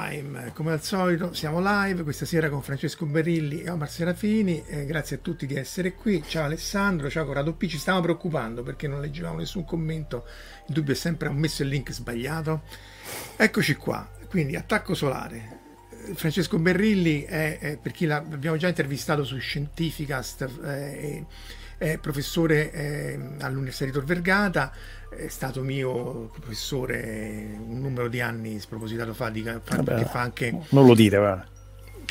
showtime, come al solito siamo live questa sera con Francesco Berilli e Omar Serafini, eh, grazie a tutti di essere qui, ciao Alessandro, ciao Corrado P, ci stavamo preoccupando perché non leggevamo nessun commento, il dubbio è sempre ho messo il link sbagliato, eccoci qua, quindi attacco solare, Eh, Francesco Berrilli è, è- per chi l'abbiamo già intervistato su Scientificast, eh, è professore eh, all'Università di Tor Vergata, è stato mio professore un numero di anni spropositato fa, di, fa- Vabbè, che fa anche Non lo dire, va.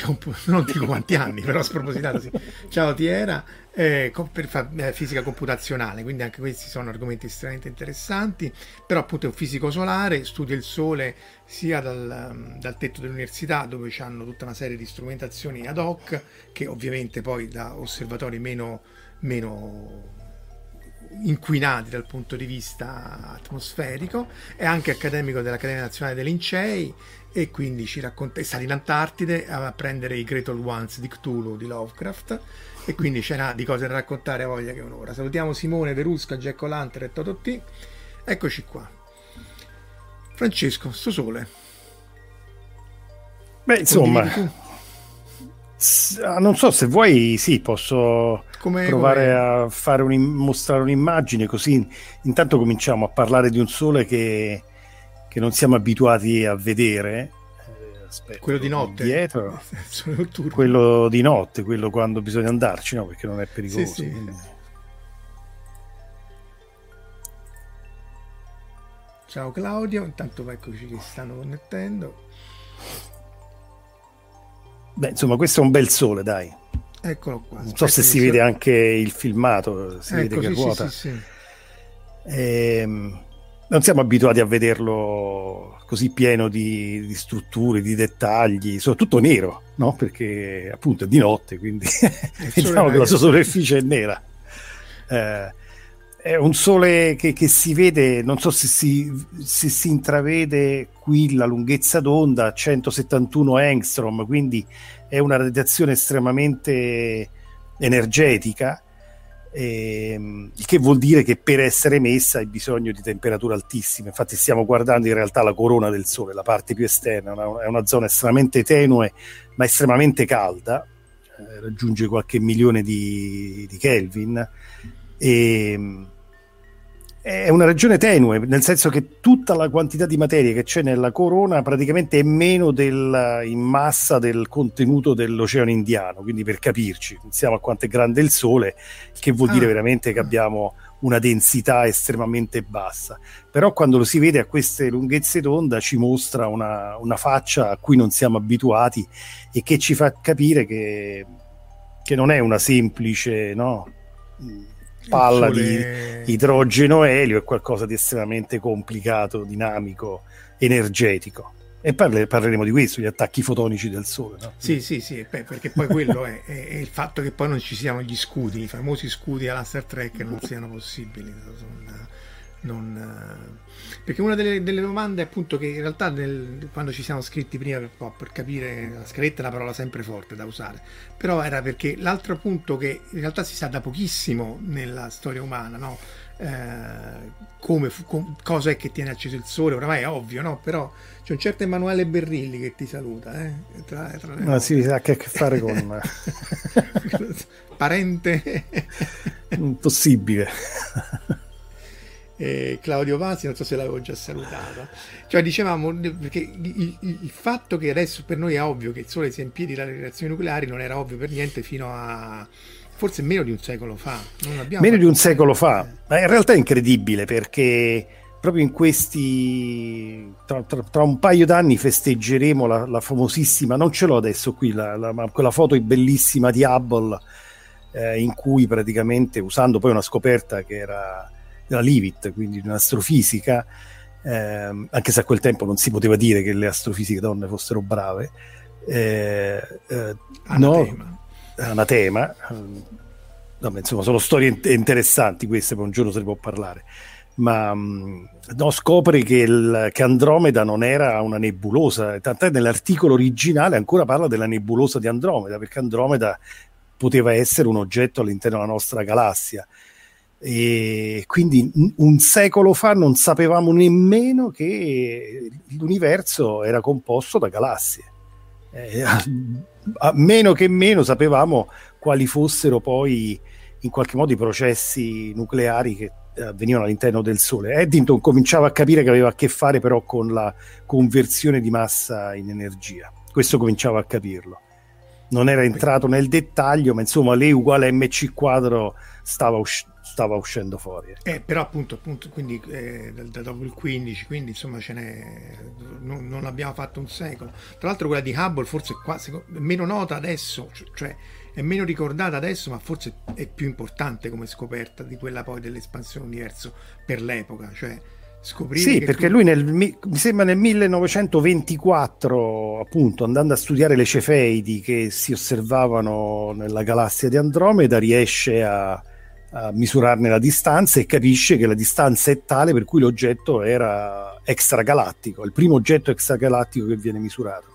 non dico quanti anni, però spropositato sì. Ciao Tiera, eh, per fa- eh, fisica computazionale, quindi anche questi sono argomenti estremamente interessanti, però appunto è un fisico solare, studia il Sole sia dal, dal tetto dell'università dove hanno tutta una serie di strumentazioni ad hoc, che ovviamente poi da osservatori meno, meno inquinati dal punto di vista atmosferico, è anche accademico dell'Accademia Nazionale dei Lincei e quindi ci racconta, è stato in Antartide a prendere i Great Old Ones di Cthulhu di Lovecraft e quindi c'era di cose da raccontare a voglia che un'ora. Salutiamo Simone Verusca, Jack O'Lantern e Toto T. Eccoci qua. Francesco, sto sole. Beh, insomma, ah, non so se vuoi, sì, posso Come- provare come- a fare un, mostrare un'immagine così intanto cominciamo a parlare di un sole che, che non siamo abituati a vedere. Eh, aspetta, quello di notte. Dietro. Quello di notte, quello quando bisogna andarci, no? Perché non è pericoloso. Sì, sì. quindi- Ciao Claudio, intanto eccoci che stanno connettendo. Beh, insomma, questo è un bel sole, dai. Eccolo qua. Non so se si vede anche il filmato, si vede Ecco, che sì, ruota. sì, sì. Ehm, non siamo abituati a vederlo così pieno di, di strutture, di dettagli, soprattutto nero, no? Perché appunto è di notte, quindi vediamo che la sua superficie è nera. Eh, è un sole che, che si vede, non so se si, se si intravede qui la lunghezza d'onda, 171 angstrom, quindi è una radiazione estremamente energetica, ehm, il che vuol dire che per essere emessa hai bisogno di temperature altissime. Infatti stiamo guardando in realtà la corona del Sole, la parte più esterna, una- è una zona estremamente tenue ma estremamente calda, eh, raggiunge qualche milione di, di Kelvin. E, è una regione tenue, nel senso che tutta la quantità di materia che c'è nella corona praticamente è meno del, in massa del contenuto dell'oceano indiano, quindi per capirci, pensiamo a quanto è grande il Sole, che vuol Ah. dire veramente che abbiamo una densità estremamente bassa. Però quando lo si vede a queste lunghezze d'onda ci mostra una, una faccia a cui non siamo abituati e che ci fa capire che, che non è una semplice no, palla di idrogeno-elio, è qualcosa di estremamente complicato, dinamico, energetico. E parle, parleremo di questo, gli attacchi fotonici del Sole. No? Sì, sì, sì, beh, perché poi quello è, è, è, il fatto che poi non ci siano gli scudi, i famosi scudi alla Star Trek non siano possibili. Non, non, perché una delle, delle, domande è appunto che in realtà nel, quando ci siamo scritti prima per, per, capire la scaletta è una parola sempre forte da usare, però era perché l'altro punto che in realtà si sa da pochissimo nella storia umana, no? Eh, come, com, cosa è che tiene acceso il sole, oramai è ovvio, no? Però c'è un certo Emanuele Berrilli che ti saluta. Eh? Tra, tra no, sì, ha a che fare con... Parente? Impossibile. Eh, Claudio Vasi, non so se l'avevo già salutato. Cioè, dicevamo, perché il, il, fatto che adesso per noi è ovvio che il Sole sia in piedi dalle reazioni nucleari non era ovvio per niente fino a forse meno di un secolo fa. meno di un secolo fa, ma in realtà è incredibile perché proprio in questi tra, tra, tra un paio d'anni festeggeremo la, la, famosissima, non ce l'ho adesso qui, la, la, ma quella foto bellissima di Hubble eh, in cui praticamente usando poi una scoperta che era della Livit, quindi di un'astrofisica, eh, anche se a quel tempo non si poteva dire che le astrofisiche donne fossero brave. Eh, eh, anatema. No, anatema. No, insomma, sono storie interessanti queste, poi un giorno se ne può parlare. Ma mm, no, scopre che, il, che, Andromeda non era una nebulosa, tant'è nell'articolo originale ancora parla della nebulosa di Andromeda, perché Andromeda poteva essere un oggetto all'interno della nostra galassia. E quindi un secolo fa non sapevamo nemmeno che l'universo era composto da galassie. Eh, a, a meno che meno sapevamo quali fossero poi in qualche modo i processi nucleari che avvenivano all'interno del Sole. Eddington cominciava a capire che aveva a che fare però con la conversione di massa in energia. Questo cominciava a capirlo. Non era entrato nel dettaglio, ma insomma, lei uguale mc quadro stava uscendo stava uscendo fuori. Eh, però appunto, appunto quindi eh, da, dopo il 15, quindi insomma ce n'è, non, non abbiamo fatto un secolo. Tra l'altro quella di Hubble forse è quasi, meno nota adesso, cioè è meno ricordata adesso, ma forse è più importante come scoperta di quella poi dell'espansione universo per l'epoca, cioè scoprire sì, perché tu... lui nel, mi sembra nel 1924, appunto, andando a studiare le cefeidi che si osservavano nella galassia di Andromeda, riesce a a misurarne la distanza e capisce che la distanza è tale per cui l'oggetto era extragalattico, il primo oggetto extragalattico che viene misurato.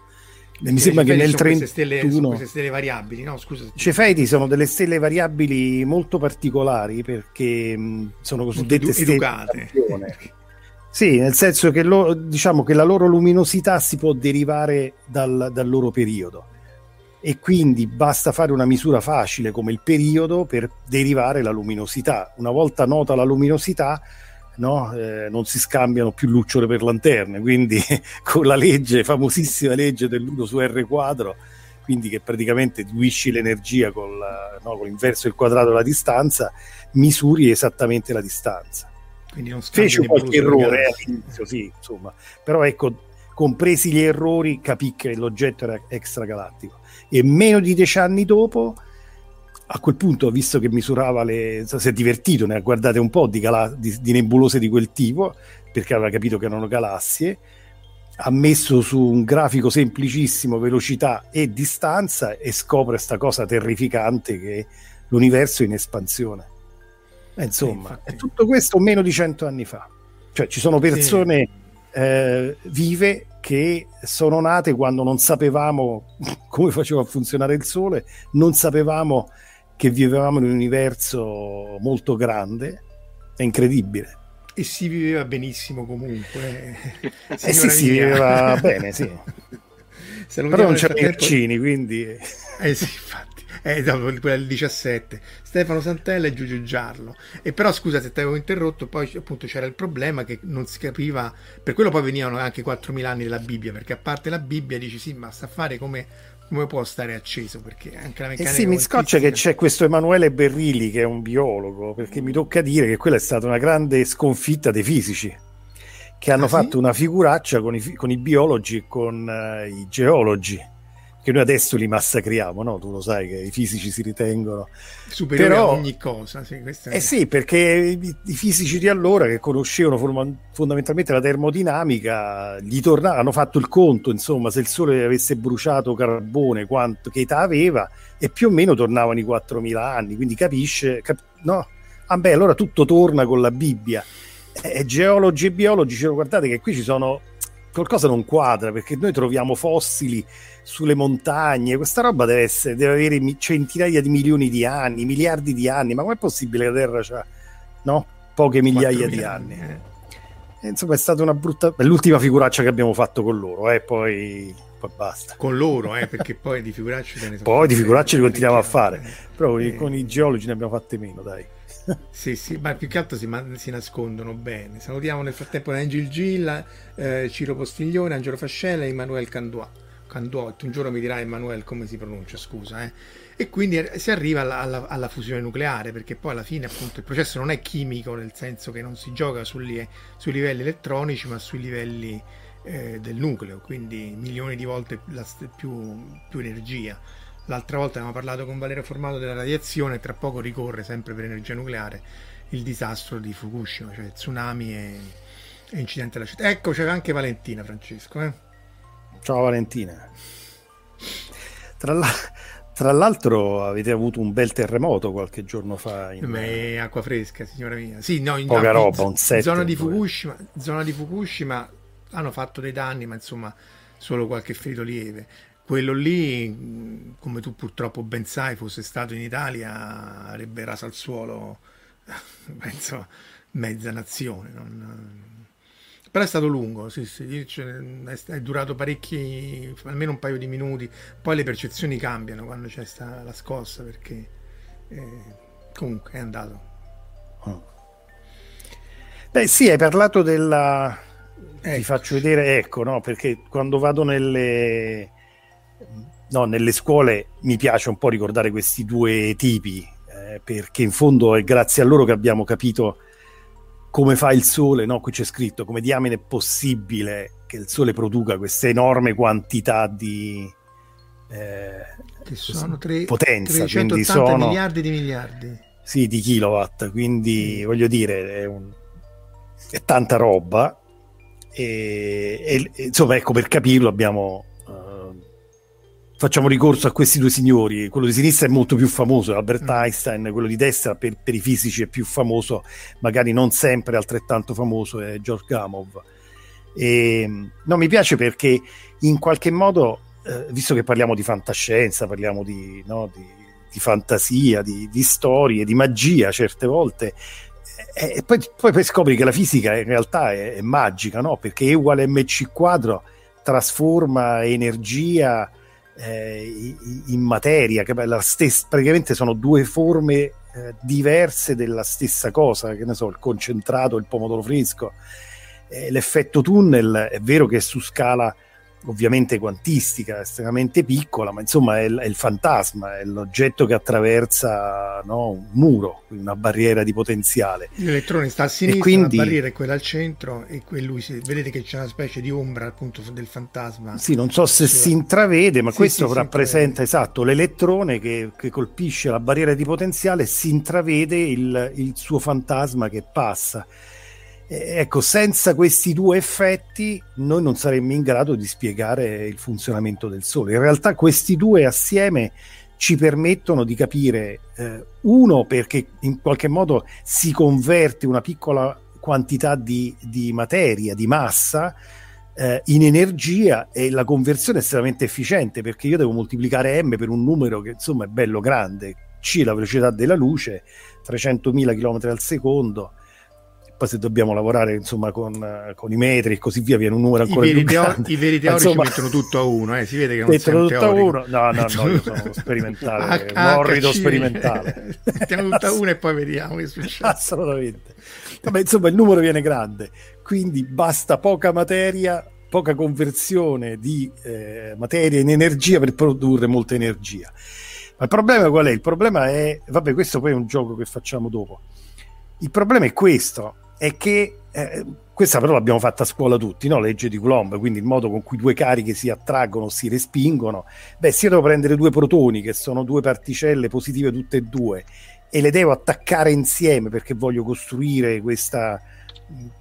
E mi sembra che nel 31 stelle, queste stelle variabili, no? Scusa. Cefeidi sono delle stelle variabili molto particolari perché mh, sono cosiddette stelle educate. Sì, nel senso che, lo, diciamo che la loro luminosità si può derivare dal, dal loro periodo e quindi basta fare una misura facile come il periodo per derivare la luminosità. Una volta nota la luminosità, no, eh, non si scambiano più lucciole per lanterne, quindi con la legge, famosissima legge dell'1 su R quadro, quindi che praticamente diluisci l'energia con, la, no, con l'inverso del quadrato della distanza, misuri esattamente la distanza. Quindi non Fece qualche errore all'inizio, sì, insomma, però ecco, compresi gli errori, capì che l'oggetto era extragalattico e meno di dieci anni dopo a quel punto, visto che misurava le... si è divertito, ne ha guardate un po' di, gala... di, di, nebulose di quel tipo, perché aveva capito che erano galassie, ha messo su un grafico semplicissimo velocità e distanza e scopre questa cosa terrificante che l'universo è in espansione. Eh, insomma, eh, tutto questo meno di cento anni fa. Cioè, ci sono persone... Sì eh, vive che sono nate quando non sapevamo come faceva a funzionare il Sole, non sapevamo che vivevamo in un universo molto grande, è incredibile. E si viveva benissimo comunque. Eh sì, si viveva bene, sì. Però non c'erano i vaccini, quindi... Eh sì, infatti eh, dopo quella del 17, Stefano Santella e Giulio Giarlo. E però scusa se ti avevo interrotto, poi appunto c'era il problema che non si capiva, per quello poi venivano anche 4.000 anni della Bibbia, perché a parte la Bibbia dici sì, ma sta a fare come, come può stare acceso? Perché anche la meccanica... Eh sì, mi scoccia che c'è questo Emanuele Berrilli che è un biologo, perché mi tocca dire che quella è stata una grande sconfitta dei fisici che hanno ah, fatto sì? una figuraccia con i, con i biologi e con uh, i geologi che noi adesso li massacriamo, no? Tu lo sai che i fisici si ritengono superiori Però, a ogni cosa. Sì, eh sì, perché i, i, fisici di allora che conoscevano forma, fondamentalmente la termodinamica, gli tornavano, hanno fatto il conto, insomma, se il Sole avesse bruciato carbone, quanto, che età aveva, e più o meno tornavano i 4.000 anni, quindi capisce, cap- no? Ah beh, allora tutto torna con la Bibbia. E geologi e biologi dicevano, guardate che qui ci sono qualcosa non quadra perché noi troviamo fossili sulle montagne, questa roba deve, essere, deve avere centinaia di milioni di anni, miliardi di anni, ma com'è possibile che la Terra c'ha no? poche migliaia di anni? Eh. E, insomma è stata una brutta... È l'ultima figuraccia che abbiamo fatto con loro, eh, poi, poi basta. Con loro, eh, perché poi di figuracce ne Poi di figuracce li continuiamo a fare, però eh. con i geologi ne abbiamo fatte meno, dai sì, sì, ma più che altro si, si, nascondono bene. Salutiamo nel frattempo Angel Gilla, eh, Ciro Postiglione, Angelo Fascella e Emanuele Canduà. Canduot, un giorno mi dirà Emanuele come si pronuncia, scusa. Eh. E quindi eh, si arriva alla, alla, alla, fusione nucleare, perché poi alla fine appunto il processo non è chimico, nel senso che non si gioca sui, sui livelli elettronici, ma sui livelli eh, del nucleo, quindi milioni di volte la, più, più energia. L'altra volta abbiamo parlato con Valerio Formato della radiazione, tra poco ricorre sempre per energia nucleare il disastro di Fukushima, cioè tsunami e, e incidente alla città. Ecco, c'era anche Valentina, Francesco. Eh? Ciao Valentina. Tra, la, tra, l'altro avete avuto un bel terremoto qualche giorno fa. In... Beh, acqua fresca, signora mia. Sì, no, in, Poca no, roba, un set. Zona di, Fukushima, zona di Fukushima hanno fatto dei danni, ma insomma solo qualche ferito lieve quello lì, come tu purtroppo ben sai, fosse stato in Italia, avrebbe raso al suolo, penso, mezza nazione. Non... Però è stato lungo, sì, sì, è durato parecchi, almeno un paio di minuti. Poi le percezioni cambiano quando c'è sta la scossa, perché eh, comunque è andato. Oh. Beh, sì, hai parlato della. Ecco. Ti faccio vedere, ecco, no? Perché quando vado nelle no, nelle scuole mi piace un po' ricordare questi due tipi, eh, perché in fondo è grazie a loro che abbiamo capito come fa il sole, no? qui c'è scritto come diamine è possibile che il sole produca questa enorme quantità di eh, che sono tre, potenza, 380 sono, miliardi di miliardi. Sì, di kilowatt, quindi mm. voglio dire, è, un, è tanta roba e, e, insomma, ecco, per capirlo abbiamo facciamo ricorso a questi due signori. Quello di sinistra è molto più famoso, Albert mm. Einstein, quello di destra per, per, i fisici è più famoso, magari non sempre altrettanto famoso, è George Gamov. E, no, mi piace perché in qualche modo, eh, visto che parliamo di fantascienza, parliamo di, no, di, di fantasia, di, di, storie, di magia certe volte, eh, e poi, poi, poi, scopri che la fisica in realtà è, è magica, no? perché E uguale mc quadro trasforma energia eh, in materia, che stessa, praticamente sono due forme eh, diverse della stessa cosa, che ne so, il concentrato, il pomodoro fresco. Eh, l'effetto tunnel è vero che è su scala ovviamente quantistica, estremamente piccola, ma insomma è, è il fantasma, è l'oggetto che attraversa no, un muro, una barriera di potenziale. L'elettrone sta a sinistra, quindi, la barriera è quella al centro e lui si, vedete che c'è una specie di ombra appunto del fantasma. Sì, non so se si intravede, ma sì, questo sì, rappresenta esatto l'elettrone che, che, colpisce la barriera di potenziale si intravede il, il suo fantasma che passa ecco, senza questi due effetti noi non saremmo in grado di spiegare il funzionamento del Sole. In realtà questi due assieme ci permettono di capire, eh, uno, perché in qualche modo si converte una piccola quantità di, di materia, di massa, eh, in energia e la conversione è estremamente efficiente perché io devo moltiplicare m per un numero che insomma è bello grande, c la velocità della luce, 300.000 km al secondo, poi se dobbiamo lavorare insomma con, con, i metri e così via viene un numero ancora I più teo- grande. i veri teorici insomma, mettono tutto a uno eh? si vede che non mettono tutto a uno. No no no io sono sperimentale H- morrido sperimentale. Mettiamo tutto a uno e poi vediamo che succede. Assolutamente. Vabbè, insomma il numero viene grande. Quindi basta poca materia poca conversione di eh, materia in energia per produrre molta energia. Ma il problema qual è? il problema è vabbè questo poi è un gioco che facciamo dopo. Il problema è questo è che eh, questa però l'abbiamo fatta a scuola tutti, no? legge di Coulomb, quindi il modo con cui due cariche si attraggono si respingono. Beh, se io devo prendere due protoni, che sono due particelle positive tutte e due, e le devo attaccare insieme perché voglio costruire questa,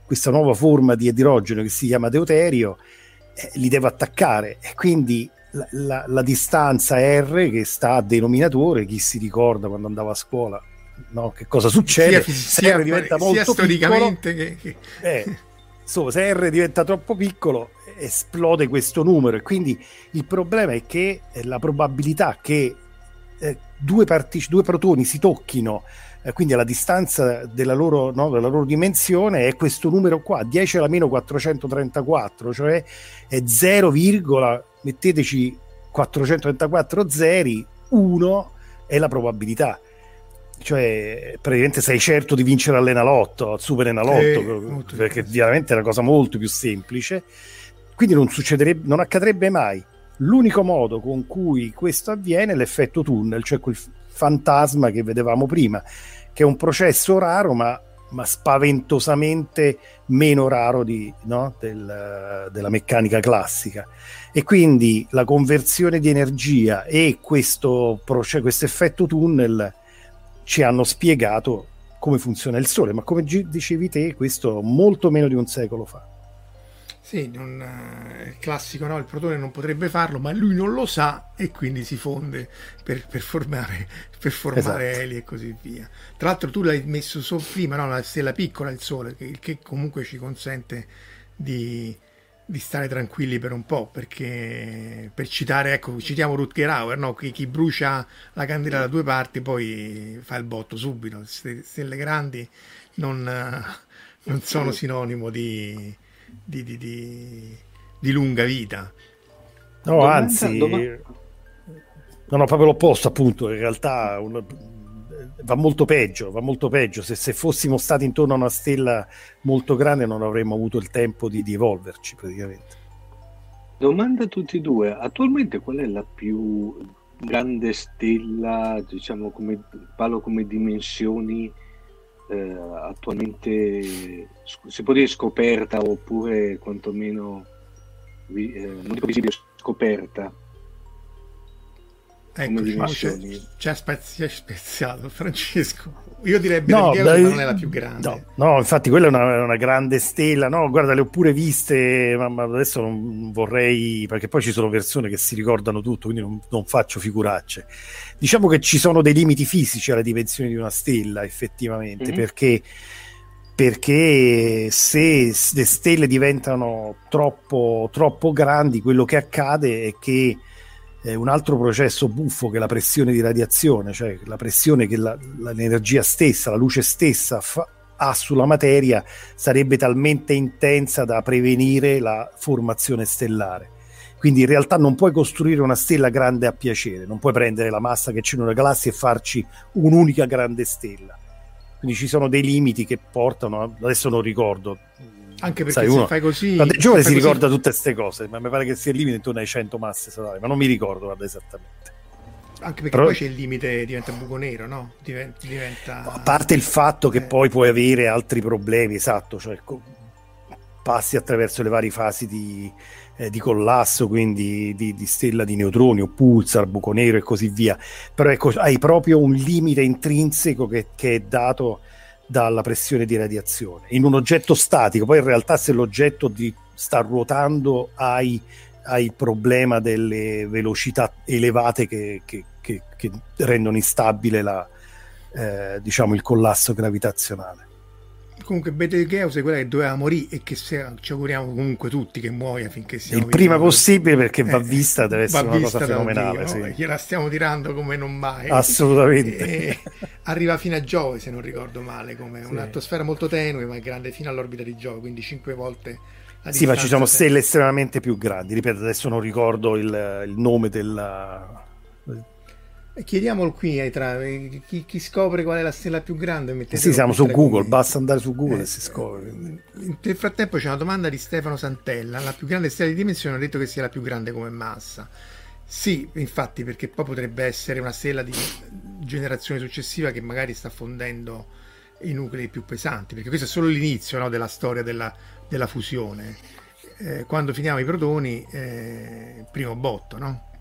questa nuova forma di idrogeno che si chiama deuterio, eh, li devo attaccare. E quindi la, la, la, distanza R che sta a denominatore, chi si ricorda quando andava a scuola, no? che cosa succede? Sia, sia, diventa molto sia storicamente piccolo, che... Eh, so, se R diventa troppo piccolo esplode questo numero e quindi il problema è che eh, la probabilità che eh, due, partic- due protoni si tocchino eh, quindi alla distanza della loro, no, della loro, dimensione è questo numero qua 10 alla meno 434 cioè è 0, metteteci 434 zeri 1 è la probabilità cioè praticamente sei certo di vincere all'Enalotto, al Super Enalotto, eh, perché veramente è una cosa molto più semplice. Quindi non, succederebbe, non accadrebbe mai. L'unico modo con cui questo avviene è l'effetto tunnel, cioè quel fantasma che vedevamo prima, che è un processo raro, ma, ma spaventosamente meno raro di, no? Del, della meccanica classica. E quindi la conversione di energia e questo, questo effetto tunnel ci hanno spiegato come funziona il Sole, ma come dicevi te, questo molto meno di un secolo fa. Sì, non, eh, il classico no, il protone non potrebbe farlo, ma lui non lo sa e quindi si fonde per, per formare, per formare esatto. eli e così via. Tra l'altro tu l'hai messo su prima, no, la stella piccola, il Sole, che, che comunque ci consente di, di stare tranquilli per un po', perché per citare, ecco, citiamo Rutger Hauer, no? chi, chi, brucia la candela da due parti poi fa il botto subito, stelle grandi non, non sono sinonimo di, di, di, di, lunga vita. No, anzi, domanda... no, no, proprio l'opposto appunto, in realtà... Un va molto peggio, va molto peggio. Se, se, fossimo stati intorno a una stella molto grande non avremmo avuto il tempo di, di evolverci praticamente. Domanda a tutti e due, attualmente qual è la più grande stella, diciamo come, parlo come dimensioni eh, attualmente si può dire scoperta oppure quantomeno eh, non dico visibile scoperta Eccoci, c'è, c'è, spezia, speziato Francesco. Io direi no, Betelgeuse non è la più grande. No, no infatti quella è una, una, grande stella. No, guarda, le ho pure viste, ma, ma, adesso non vorrei, perché poi ci sono persone che si ricordano tutto, quindi non, non, faccio figuracce. Diciamo che ci sono dei limiti fisici alla dimensione di una stella, effettivamente, mm-hmm. perché perché se le stelle diventano troppo, troppo grandi, quello che accade è che eh, un altro processo buffo che la pressione di radiazione, cioè la pressione che la, l'energia stessa, la luce stessa fa, ha sulla materia sarebbe talmente intensa da prevenire la formazione stellare. Quindi in realtà non puoi costruire una stella grande a piacere, non puoi prendere la massa che c'è in una galassia e farci un'unica grande stella. Quindi ci sono dei limiti che portano, adesso non ricordo, anche perché Sai, uno, fai così. Quando è giovane si così... ricorda tutte queste cose, ma mi pare che sia il limite intorno ai 100 masse solari, ma non mi ricordo guarda, esattamente. Anche perché Però... poi c'è il limite, diventa buco nero, no? Diventa, diventa... A parte il fatto che eh. poi puoi avere altri problemi, esatto, cioè passi attraverso le varie fasi di, eh, di collasso, quindi di, di, stella di neutroni o pulsar, buco nero e così via. Però ecco, hai proprio un limite intrinseco che, che è dato dalla pressione di radiazione in un oggetto statico. Poi in realtà se l'oggetto di, sta ruotando hai, hai, il problema delle velocità elevate che, che, che, che rendono instabile la, eh, diciamo il collasso gravitazionale comunque Betelgeuse è quella che doveva morire e che se, ci auguriamo comunque tutti che muoia finché sia il prima possibile perché va eh, vista deve essere una cosa fenomenale Dio, sì. gliela stiamo tirando come non mai. Assolutamente. E, arriva fino a Giove se non ricordo male come sì. un'atmosfera molto tenue ma è grande fino all'orbita di Giove quindi cinque volte sì ma ci sono stelle estremamente più grandi. Ripeto adesso non ricordo il, il nome della Chiediamolo qui ai tra chi, chi, scopre qual è la stella più grande. Sì, siamo su Google, basta andare su Google eh, e si scopre. Nel frattempo c'è una domanda di Stefano Santella. La più grande stella di dimensione ha detto che sia la più grande come massa. Sì, infatti, perché poi potrebbe essere una stella di generazione successiva che magari sta fondendo i nuclei più pesanti, perché questo è solo l'inizio no, della storia della, della fusione. Eh, quando finiamo i protoni, eh, primo botto, no?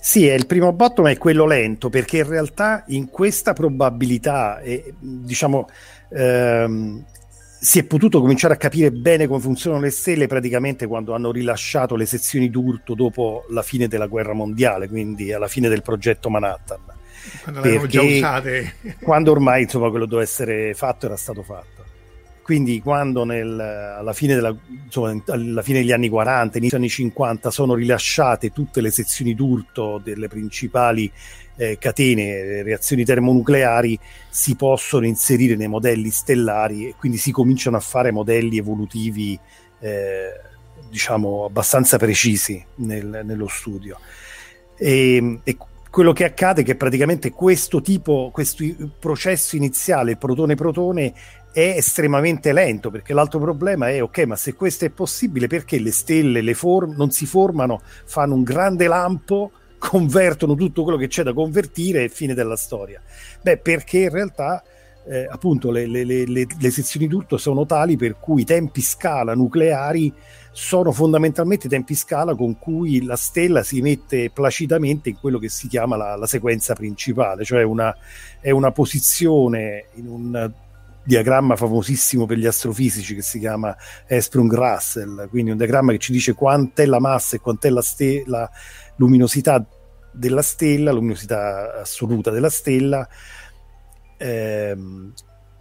Sì, è il primo botto, ma è quello lento, perché in realtà in questa probabilità, eh, diciamo, ehm, si è potuto cominciare a capire bene come funzionano le stelle praticamente quando hanno rilasciato le sezioni d'urto dopo la fine della guerra mondiale, quindi alla fine del progetto Manhattan. Quando l'avevano già usate. quando ormai insomma, quello doveva essere fatto era stato fatto. Quindi quando nel, alla, fine della, insomma, alla, fine degli anni 40, inizio anni 50, sono rilasciate tutte le sezioni d'urto delle principali eh, catene, reazioni termonucleari, si possono inserire nei modelli stellari e quindi si cominciano a fare modelli evolutivi eh, diciamo abbastanza precisi nel, nello studio. E, e quello che accade è che praticamente questo tipo, questo processo iniziale, il protone-protone, è estremamente lento perché l'altro problema è ok ma se questo è possibile perché le stelle le form- non si formano fanno un grande lampo convertono tutto quello che c'è da convertire e fine della storia. Beh perché in realtà eh, appunto le, le, le, le, sezioni d'urto sono tali per cui i tempi scala nucleari sono fondamentalmente tempi scala con cui la stella si mette placidamente in quello che si chiama la, la sequenza principale, cioè una, è una posizione in un diagramma famosissimo per gli astrofisici che si chiama Esprung-Russell, quindi un diagramma che ci dice quant'è la massa e quant'è la, ste- la luminosità della stella, luminosità assoluta della stella, ehm,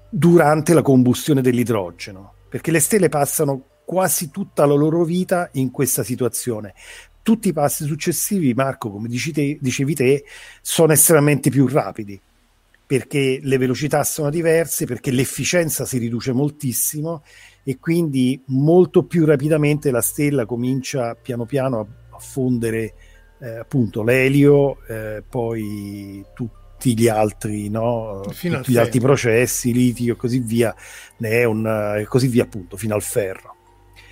durante la combustione dell'idrogeno, perché le stelle passano quasi tutta la loro vita in questa situazione. Tutti i passi successivi, Marco, come te, dicevi te, sono estremamente più rapidi perché le velocità sono diverse, perché l'efficienza si riduce moltissimo e quindi molto più rapidamente la stella comincia piano piano a, fondere eh, appunto l'elio, eh, poi tutti gli altri, no? tutti gli altri processi, litio e così via, neon e così via appunto, fino al ferro.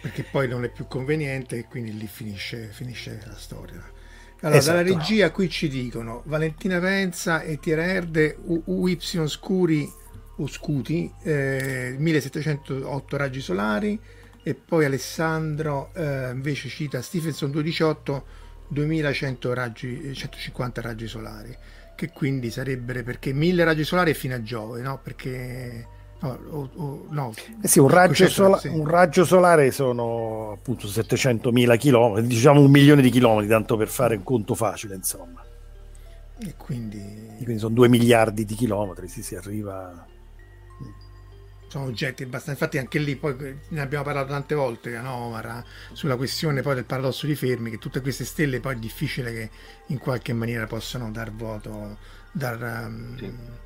Perché poi non è più conveniente e quindi lì finisce, finisce la storia. Allora, esatto. dalla regia qui ci dicono Valentina Penza e Tiererde UY Scuri Oscuti, eh, 1708 raggi solari e poi Alessandro eh, invece cita Stephenson 218 2100 raggi, 150 raggi solari che quindi sarebbero perché 1000 raggi solari fino a Giove no? perché Oh, oh, no. Eh sì, un, raggio sola- sì. un, raggio solare sono appunto 700.000 km, diciamo un milione di chilometri, tanto per fare un conto facile, insomma. E quindi... E quindi sono 2 miliardi di chilometri, sì, si arriva... Sono oggetti abbastanza... Infatti anche lì poi ne abbiamo parlato tante volte, no, Omar, sulla questione poi del paradosso di Fermi, che tutte queste stelle poi è difficile che in qualche maniera possano dar vuoto, dar... Um, sì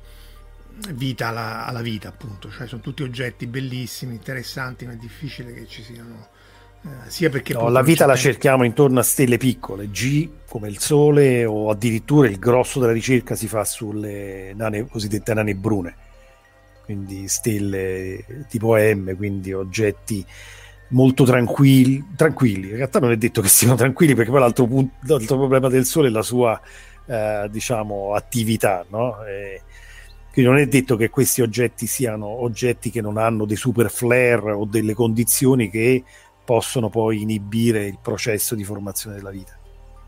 vita alla, alla, vita, appunto. Cioè, sono tutti oggetti bellissimi, interessanti, ma è difficile che ci siano. Eh, sia perché no, la vita la tempo. cerchiamo intorno a stelle piccole, G come il Sole, o addirittura il grosso della ricerca si fa sulle nane, cosiddette nane brune, quindi stelle tipo M, quindi oggetti molto tranquilli, tranquilli. In realtà non è detto che siano tranquilli, perché poi l'altro, punto, l'altro problema del Sole è la sua eh, diciamo attività, no? E, quindi non è detto che questi oggetti siano oggetti che non hanno dei super flare o delle condizioni che possono poi inibire il processo di formazione della vita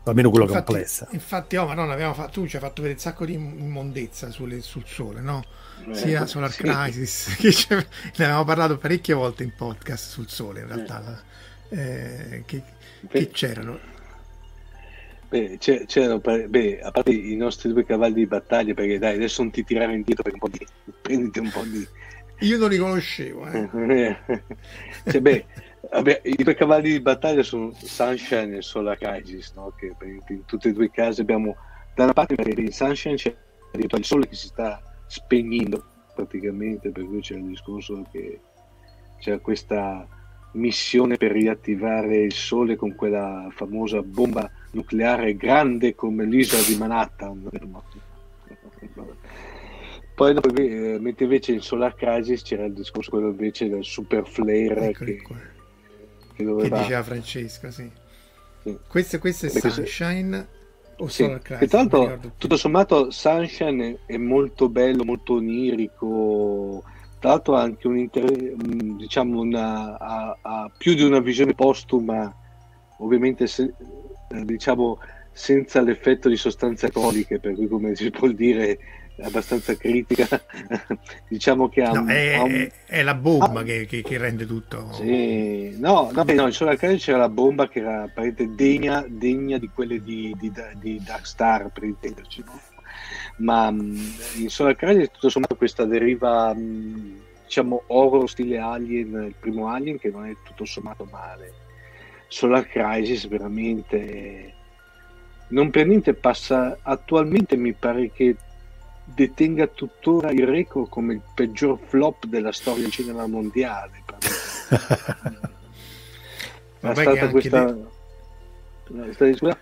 almeno quello infatti, complessa. Infatti, oh, ma non abbiamo fatto, tu ci hai fatto vedere un sacco di immondezza sulle, sul sole, no? Eh, Sia Solar sì. Crisis, che ne avevamo parlato parecchie volte in podcast sul sole, in realtà, eh. Eh, che, che, c'erano. Beh, c'erano, beh, a parte i nostri due cavalli di battaglia, perché dai, adesso non ti tirare indietro per un po' di... prenditi un po' di... Io non li conoscevo, eh. cioè, beh, vabbè, i due cavalli di battaglia sono Sunshine e Solar Crisis, no? che in tutti e due i casi abbiamo, da una parte in Sunshine c'è il sole che si sta spegnendo praticamente, per cui c'è il discorso che c'è questa missione per riattivare il sole con quella famosa bomba nucleare grande come l'isola di Manhattan. Poi dopo, eh, mentre invece in Solar Crisis c'era il discorso quello invece del super flare che, che, doveva... che, diceva Francesco, sì. sì. Questo, questo è Perché Sunshine o sì. Solar Crisis? tra l'altro, tutto sommato Sunshine è molto bello, molto onirico, tra l'altro ha anche un inter- diciamo una, ha, ha più di una visione postuma, ovviamente se, eh, diciamo senza l'effetto di sostanze alcoliche, per cui come si può dire abbastanza critica, diciamo che ha, no, un, è, ha un... è, la bomba ah, che, che, che, rende tutto. Sì. No, no, no, in Solar Crash c'era la bomba che era degna, degna di quelle di, di, di Dark Star, per intenderci. No? Ma in Solar Crisis tutto sommato questa deriva mm, diciamo horror stile Alien il primo Alien che non è tutto sommato male. Solar Crisis veramente non per niente passa attualmente mi pare che detenga tuttora il record come il peggior flop della storia del cinema mondiale è stata questa de... No,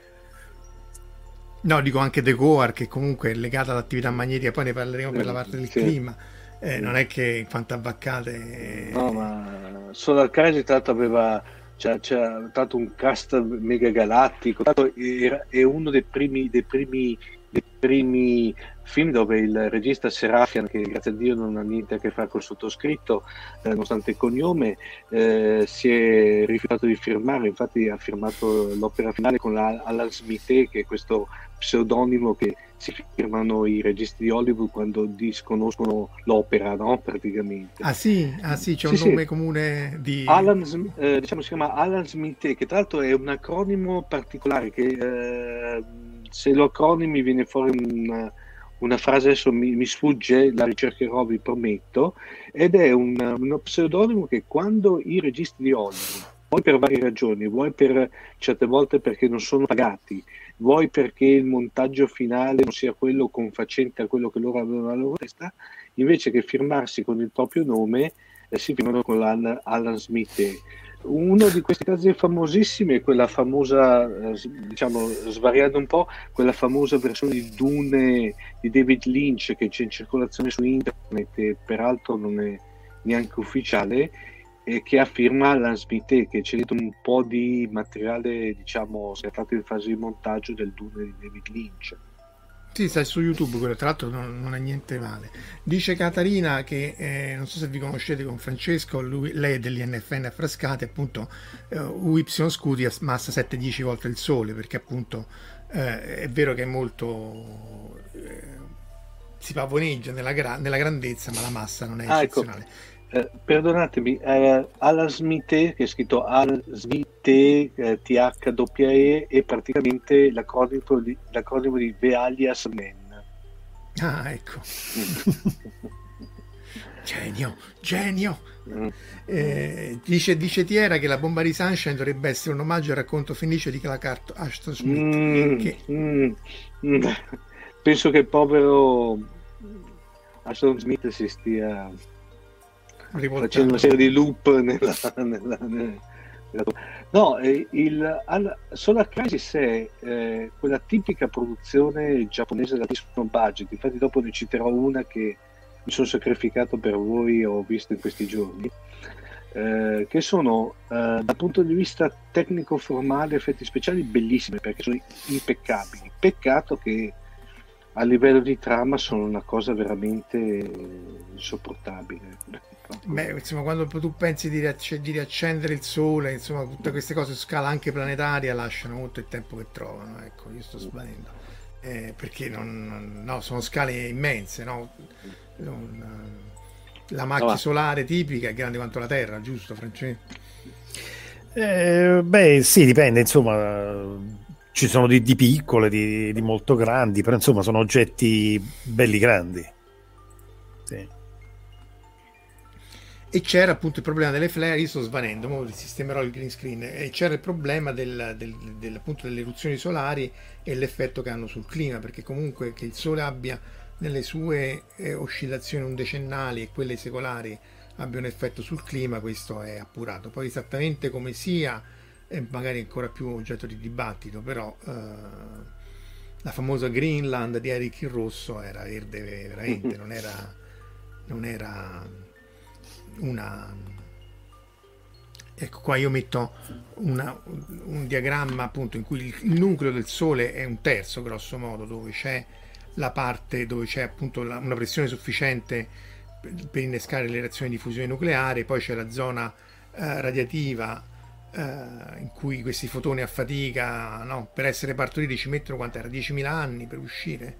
dico anche The Goar che comunque è legata all'attività magnetica, poi ne parleremo per la parte del sì. clima. Eh, non è che quante avvaccate. No, ma Solar Crisis tra l'altro aveva c'è, c'è stato un cast mega galattico. è uno dei primi, dei primi, dei primi film dove il regista Serafian, che grazie a Dio non ha niente a che fare col sottoscritto, eh, nonostante il cognome, eh, si è rifiutato di firmare. Infatti, ha firmato l'opera finale con la, Alan Smith, che è questo pseudonimo che si firmano i registi di Hollywood quando disconoscono l'opera, no? Praticamente. Ah sì, ah, sì c'è sì, un nome sì. comune di... Alan, eh, diciamo si chiama Alan Smith, che tra l'altro è un acronimo particolare che eh, se lo acronimi viene fuori un, una frase, adesso mi, mi, sfugge, la ricercherò, vi prometto, ed è un, uno pseudonimo che quando i registi di Hollywood vuoi per varie ragioni, vuoi per certe volte perché non sono pagati, vuoi perché il montaggio finale non sia quello confacente a quello che loro avevano nella loro testa, invece che firmarsi con il proprio nome, eh, si firmano con Alan, Alan Smith. Uno di questi casi famosissimi è quella famosa, eh, diciamo, svariando un po', quella famosa versione di Dune di David Lynch che c'è in circolazione su internet e peraltro non è neanche ufficiale, e che affirma l'Ansmite che c'è dentro un po' di materiale diciamo scattato in fase di montaggio del Dune di David Lynch sì, stai su YouTube quello, tra l'altro non, non è niente male. Dice Catarina che, eh, non so se vi conoscete con Francesco, lui, lei è dell'INFN a Frascati, appunto eh, UY Scudi a massa 7-10 volte il sole, perché appunto eh, è vero che è molto... Eh, si pavoneggia nella, gra- nella, grandezza, ma la massa non è ah, ecco. eccezionale. Ecco eh, perdonatemi, eh, Alan Smith, che è scritto Alan Smith eh, THWE, è praticamente l'acronimo di, l'acronimo di Vealias Men. Ah, ecco. genio, genio. Mm. Eh, dice, dice, Tiera che la bomba di Sunshine dovrebbe essere un omaggio al racconto felice di Clark Ashton Smith. Mm, che... mm, mm. penso che il povero Ashton Smith si stia facendo una serie di loop nella, nella, nella, no eh, il al, Solar Crisis è eh, quella tipica produzione giapponese da altissimo budget. Infatti dopo ne citerò una che mi sono sacrificato per voi ho visto in questi giorni eh, che sono eh, dal punto di vista tecnico formale effetti speciali bellissimi perché sono impeccabili. Peccato che a livello di trama sono una cosa veramente insopportabile Beh, insomma, quando tu pensi di, riacc- di, riaccendere il sole, insomma, tutte queste cose su scala anche planetaria lasciano molto il tempo che trovano. Ecco, io sto sbagliando. Eh, perché non, no, sono scale immense, no? Non, la macchia solare tipica è grande quanto la Terra, giusto, Francesco? Eh, beh, sì, dipende, insomma, ci sono di, di piccole, di, di molto grandi, però insomma sono oggetti belli grandi. Sì e c'era appunto il problema delle flare, io sto svanendo, ora sistemerò il green screen, e c'era il problema del, del, del, appunto delle eruzioni solari e l'effetto che hanno sul clima, perché comunque che il Sole abbia nelle sue eh, oscillazioni undecennali e quelle secolari abbia un effetto sul clima, questo è appurato. Poi esattamente come sia, è magari ancora più oggetto di dibattito, però eh, la famosa Greenland di Eric il Rosso era verde veramente, non era... Non era una ecco qua io metto una, un diagramma appunto in cui il nucleo del sole è un terzo grosso modo dove c'è la parte dove c'è appunto la, una pressione sufficiente per innescare le reazioni di fusione nucleare, poi c'è la zona eh, radiativa eh, in cui questi fotoni a fatica no, per essere partoriti ci mettono quant'era? 10.000 anni per uscire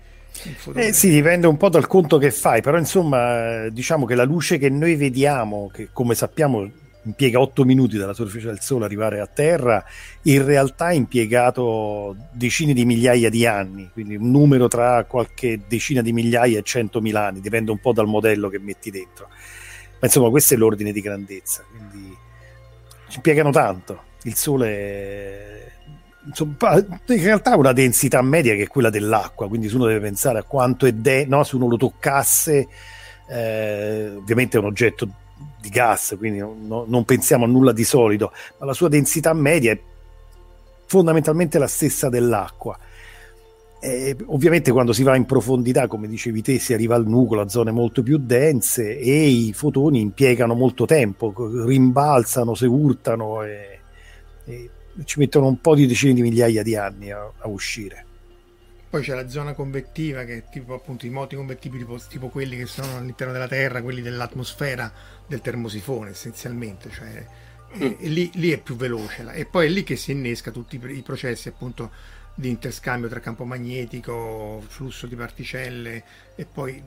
eh sì, dipende un po' dal conto che fai, però insomma diciamo che la luce che noi vediamo, che come sappiamo impiega 8 minuti dalla superficie del Sole arrivare a Terra, in realtà ha impiegato decine di migliaia di anni, quindi un numero tra qualche decina di migliaia e centomila anni, dipende un po' dal modello che metti dentro. Ma insomma questo è l'ordine di grandezza, quindi ci impiegano tanto. Il Sole insomma, in realtà ha una densità media che è quella dell'acqua, quindi se uno deve pensare a quanto è de- no? se uno lo toccasse, eh, ovviamente è un oggetto di gas, quindi no, non pensiamo a nulla di solido, ma la sua densità media è fondamentalmente la stessa dell'acqua. E ovviamente quando si va in profondità, come dicevi te, si arriva al nucleo, a zone molto più dense e i fotoni impiegano molto tempo, rimbalzano, se urtano e, e ci mettono un po' di decine di migliaia di anni a, a uscire. Poi c'è la zona convettiva che è tipo appunto i moti convettivi tipo, tipo, quelli che sono all'interno della Terra, quelli dell'atmosfera del termosifone essenzialmente, cioè mm. e, lì, lì, è più veloce e poi è lì che si innesca tutti i, i processi appunto di interscambio tra campo magnetico, flusso di particelle e poi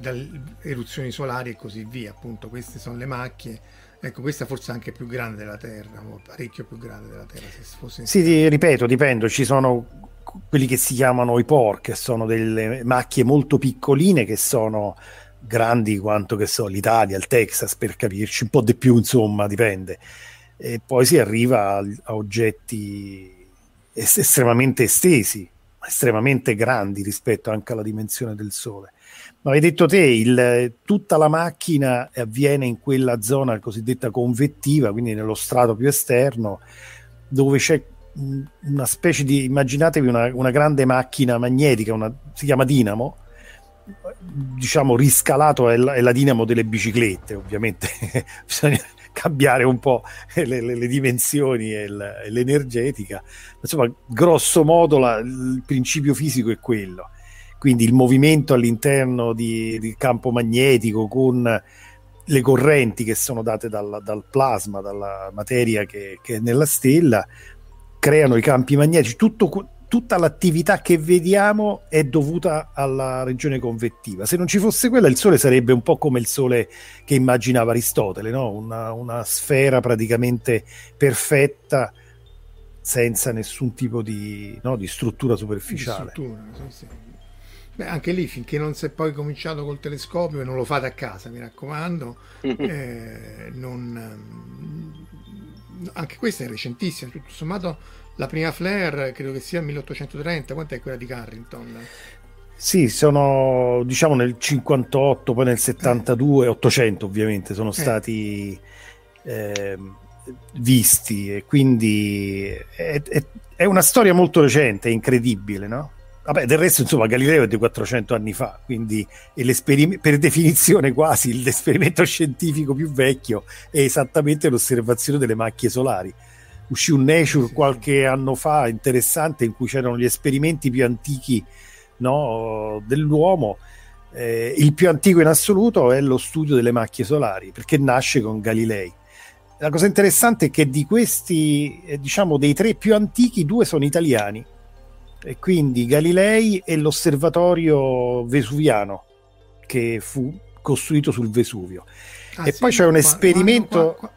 eruzioni solari e così via. Appunto, queste sono le macchie. Ecco, questa forse anche più grande della Terra, parecchio più grande della Terra. Se fosse sì, ripeto, dipende. Ci sono quelli che si chiamano i POR, che sono delle macchie molto piccoline che sono grandi quanto che so l'Italia, il Texas per capirci, un po' di più insomma, dipende. E poi si arriva a, a oggetti es- estremamente estesi, estremamente grandi rispetto anche alla dimensione del Sole. Ma hai detto te, il, tutta la macchina avviene in quella zona cosiddetta convettiva, quindi nello strato più esterno, dove c'è una specie di, immaginatevi una, una grande macchina magnetica, una, si chiama dinamo, diciamo riscalato è la, è la dinamo delle biciclette, ovviamente. Bisogna cambiare un po' le, le, le dimensioni e, l'energetica, insomma grosso modo la, il principio fisico è quello, quindi il movimento all'interno di, di campo magnetico con le correnti che sono date dal, dal plasma, dalla materia che, che, è nella stella, creano i campi magnetici, tutto, tutta l'attività che vediamo è dovuta alla regione convettiva. Se non ci fosse quella, il Sole sarebbe un po' come il Sole che immaginava Aristotele, no? una, una, sfera praticamente perfetta, senza nessun tipo di, no, di struttura superficiale. Di struttura, sì, sì. Beh, anche lì, finché non si è poi cominciato col telescopio, e non lo fate a casa, mi raccomando, eh, non anche questa è recentissima, tutto sommato la prima flare credo che sia 1830, quant'è quella di Carrington? Sì, sono diciamo nel 58, poi nel 72, eh. 800 ovviamente sono eh. stati eh, visti e quindi è, è, è, una storia molto recente, è incredibile, no? Vabbè, del resto, insomma, Galileo è di 400 anni fa, quindi per definizione quasi l'esperimento scientifico più vecchio è esattamente l'osservazione delle macchie solari. Uscì un Nature qualche anno fa interessante in cui c'erano gli esperimenti più antichi no, dell'uomo. Eh, il più antico in assoluto è lo studio delle macchie solari, perché nasce con Galilei. La cosa interessante è che di questi, eh, diciamo, dei tre più antichi, due sono italiani e quindi Galilei e l'osservatorio vesuviano che fu costruito sul Vesuvio. Ah, e sì, poi c'è un qua, esperimento. Qua,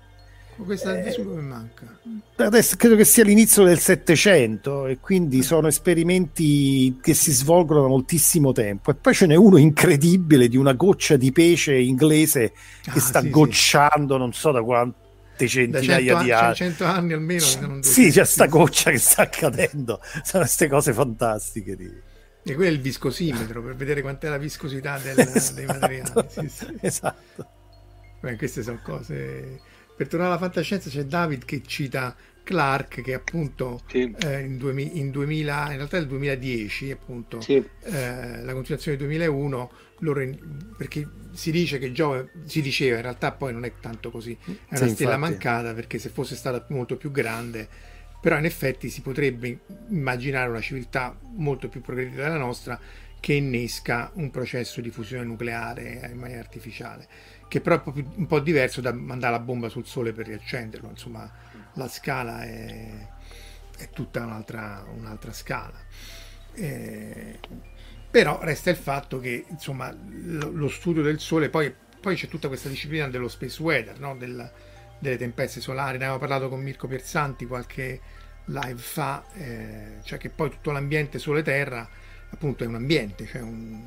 qua, questa del Vesuvio che manca. Adesso credo che sia l'inizio del Settecento e quindi sono esperimenti che si svolgono da moltissimo tempo. E poi ce n'è uno incredibile di una goccia di pesce inglese che ah, sta sì, gocciando, sì. non so da quanto molte centinaia di anni. 100 anni almeno. sì, c'è sta goccia che sta accadendo. Sono queste cose fantastiche. Di... E quello è il viscosimetro per vedere quant'è la viscosità del, esatto. dei materiali. Sì, sì. Esatto. Beh, queste sono cose. Per tornare alla fantascienza c'è David che cita Clark che appunto sì. eh, in, 2000, in, 2000, in realtà nel 2010 appunto sì. eh, la continuazione del 2001 loro in, perché si dice che Giove si diceva in realtà poi non è tanto così è una sì, stella infatti. mancata perché se fosse stata molto più grande però in effetti si potrebbe immaginare una civiltà molto più progredita della nostra che innesca un processo di fusione nucleare in maniera artificiale che però è un po' diverso da mandare la bomba sul Sole per riaccenderlo, insomma la scala è, è tutta un'altra, un'altra scala. Eh, però resta il fatto che insomma lo, lo studio del Sole, poi, poi, c'è tutta questa disciplina dello space weather, no? del, delle tempeste solari, ne avevamo parlato con Mirko Piersanti qualche live fa, eh, cioè che poi tutto l'ambiente Sole-Terra appunto è un ambiente, cioè un,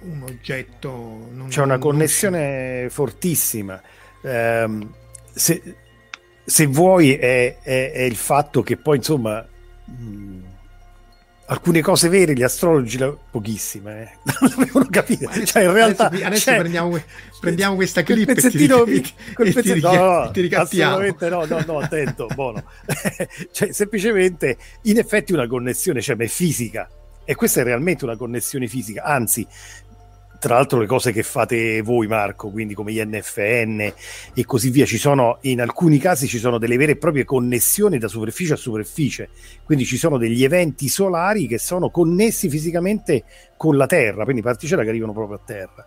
un oggetto... Non, C'è una connessione non... fortissima. Eh, se, se, vuoi è, è, è, il fatto che poi insomma... Mh, alcune cose vere gli astrologi pochissime eh. non avevano capito adesso, cioè in realtà adesso, adesso cioè, prendiamo, prendiamo, questa clip e ti, e ti, ti, no, no, ti assolutamente no no no attento buono. Cioè semplicemente in effetti una connessione cioè ma è fisica. E questa è realmente una connessione fisica. Anzi tra l'altro le cose che fate voi Marco, quindi come gli NFN e così via, ci sono in alcuni casi ci sono delle vere e proprie connessioni da superficie a superficie, quindi ci sono degli eventi solari che sono connessi fisicamente con la Terra, quindi particelle che arrivano proprio a Terra.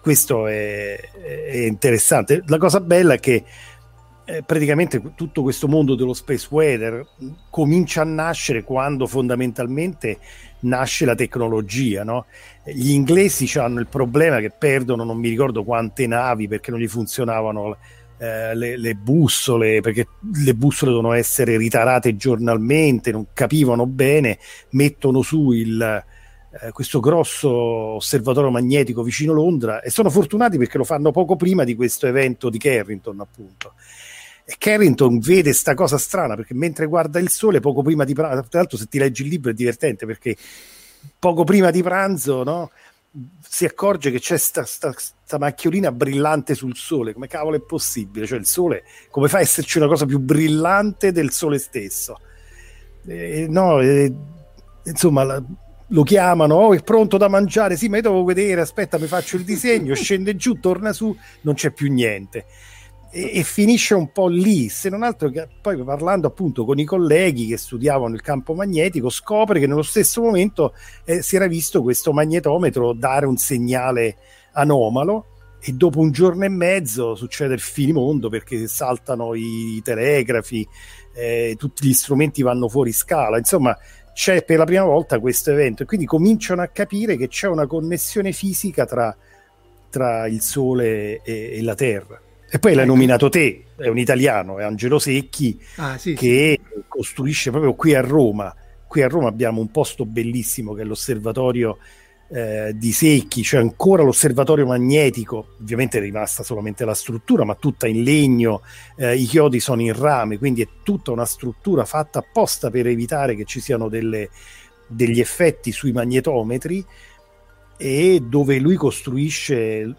Questo è, è interessante. La cosa bella è che eh, praticamente tutto questo mondo dello space weather comincia a nascere quando fondamentalmente nasce la tecnologia, no? Gli inglesi hanno il problema che perdono non mi ricordo quante navi perché non gli funzionavano eh, le, le, bussole, perché le bussole devono essere ritarate giornalmente, non capivano bene, mettono su il, eh, questo grosso osservatorio magnetico vicino Londra e sono fortunati perché lo fanno poco prima di questo evento di Carrington, appunto. E Carrington vede sta cosa strana perché mentre guarda il sole, poco prima di pranzo, tra l'altro se ti leggi il libro è divertente perché poco prima di pranzo, no? si accorge che c'è sta, sta, sta, macchiolina brillante sul sole. Come cavolo è possibile? Cioè, il sole, come fa a esserci una cosa più brillante del sole stesso? Eh, no, eh, insomma, la, lo chiamano, oh, è pronto da mangiare. Sì, ma io devo vedere, aspetta, mi faccio il disegno, scende giù, torna su, non c'è più niente e, e, finisce un po' lì, se non altro che poi parlando appunto con i colleghi che studiavano il campo magnetico, scopre che nello stesso momento eh, si era visto questo magnetometro dare un segnale anomalo e dopo un giorno e mezzo succede il finimondo perché saltano i telegrafi, eh, tutti gli strumenti vanno fuori scala, insomma c'è per la prima volta questo evento e quindi cominciano a capire che c'è una connessione fisica tra, tra il Sole e, e la Terra. E poi l'hai ecco. nominato te, è un italiano, è Angelo Secchi, ah, sì, che sì. costruisce proprio qui a Roma. Qui a Roma abbiamo un posto bellissimo che è l'osservatorio eh, di Secchi, cioè ancora l'osservatorio magnetico, ovviamente è rimasta solamente la struttura, ma tutta in legno, eh, i chiodi sono in rame, quindi è tutta una struttura fatta apposta per evitare che ci siano delle, degli effetti sui magnetometri e dove lui costruisce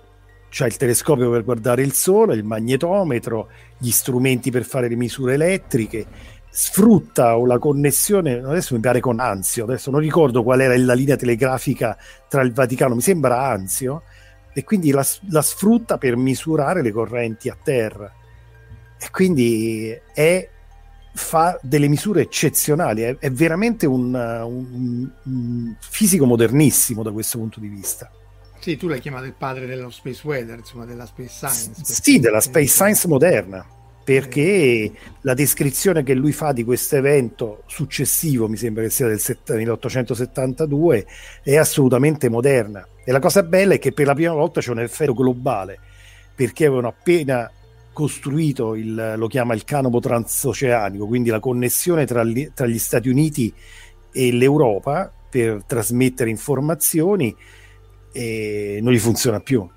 c'è il telescopio per guardare il sole, il magnetometro, gli strumenti per fare le misure elettriche, sfrutta la connessione, adesso mi pare con Anzio, adesso non ricordo qual era la linea telegrafica tra il Vaticano, mi sembra Anzio, e quindi la, la sfrutta per misurare le correnti a terra. E quindi è, fa delle misure eccezionali, è, è veramente un, un, un fisico modernissimo da questo punto di vista. Sì, tu l'hai chiamato il padre dello space weather, insomma, della space science. Sì, della space science moderna, perché eh. la descrizione che lui fa di questo evento successivo, mi sembra che sia del 1872, è assolutamente moderna. E la cosa bella è che per la prima volta c'è un effetto globale, perché avevano appena costruito il, lo chiama il canopo transoceanico, quindi la connessione tra gli, tra gli Stati Uniti e l'Europa per trasmettere informazioni e non gli funziona più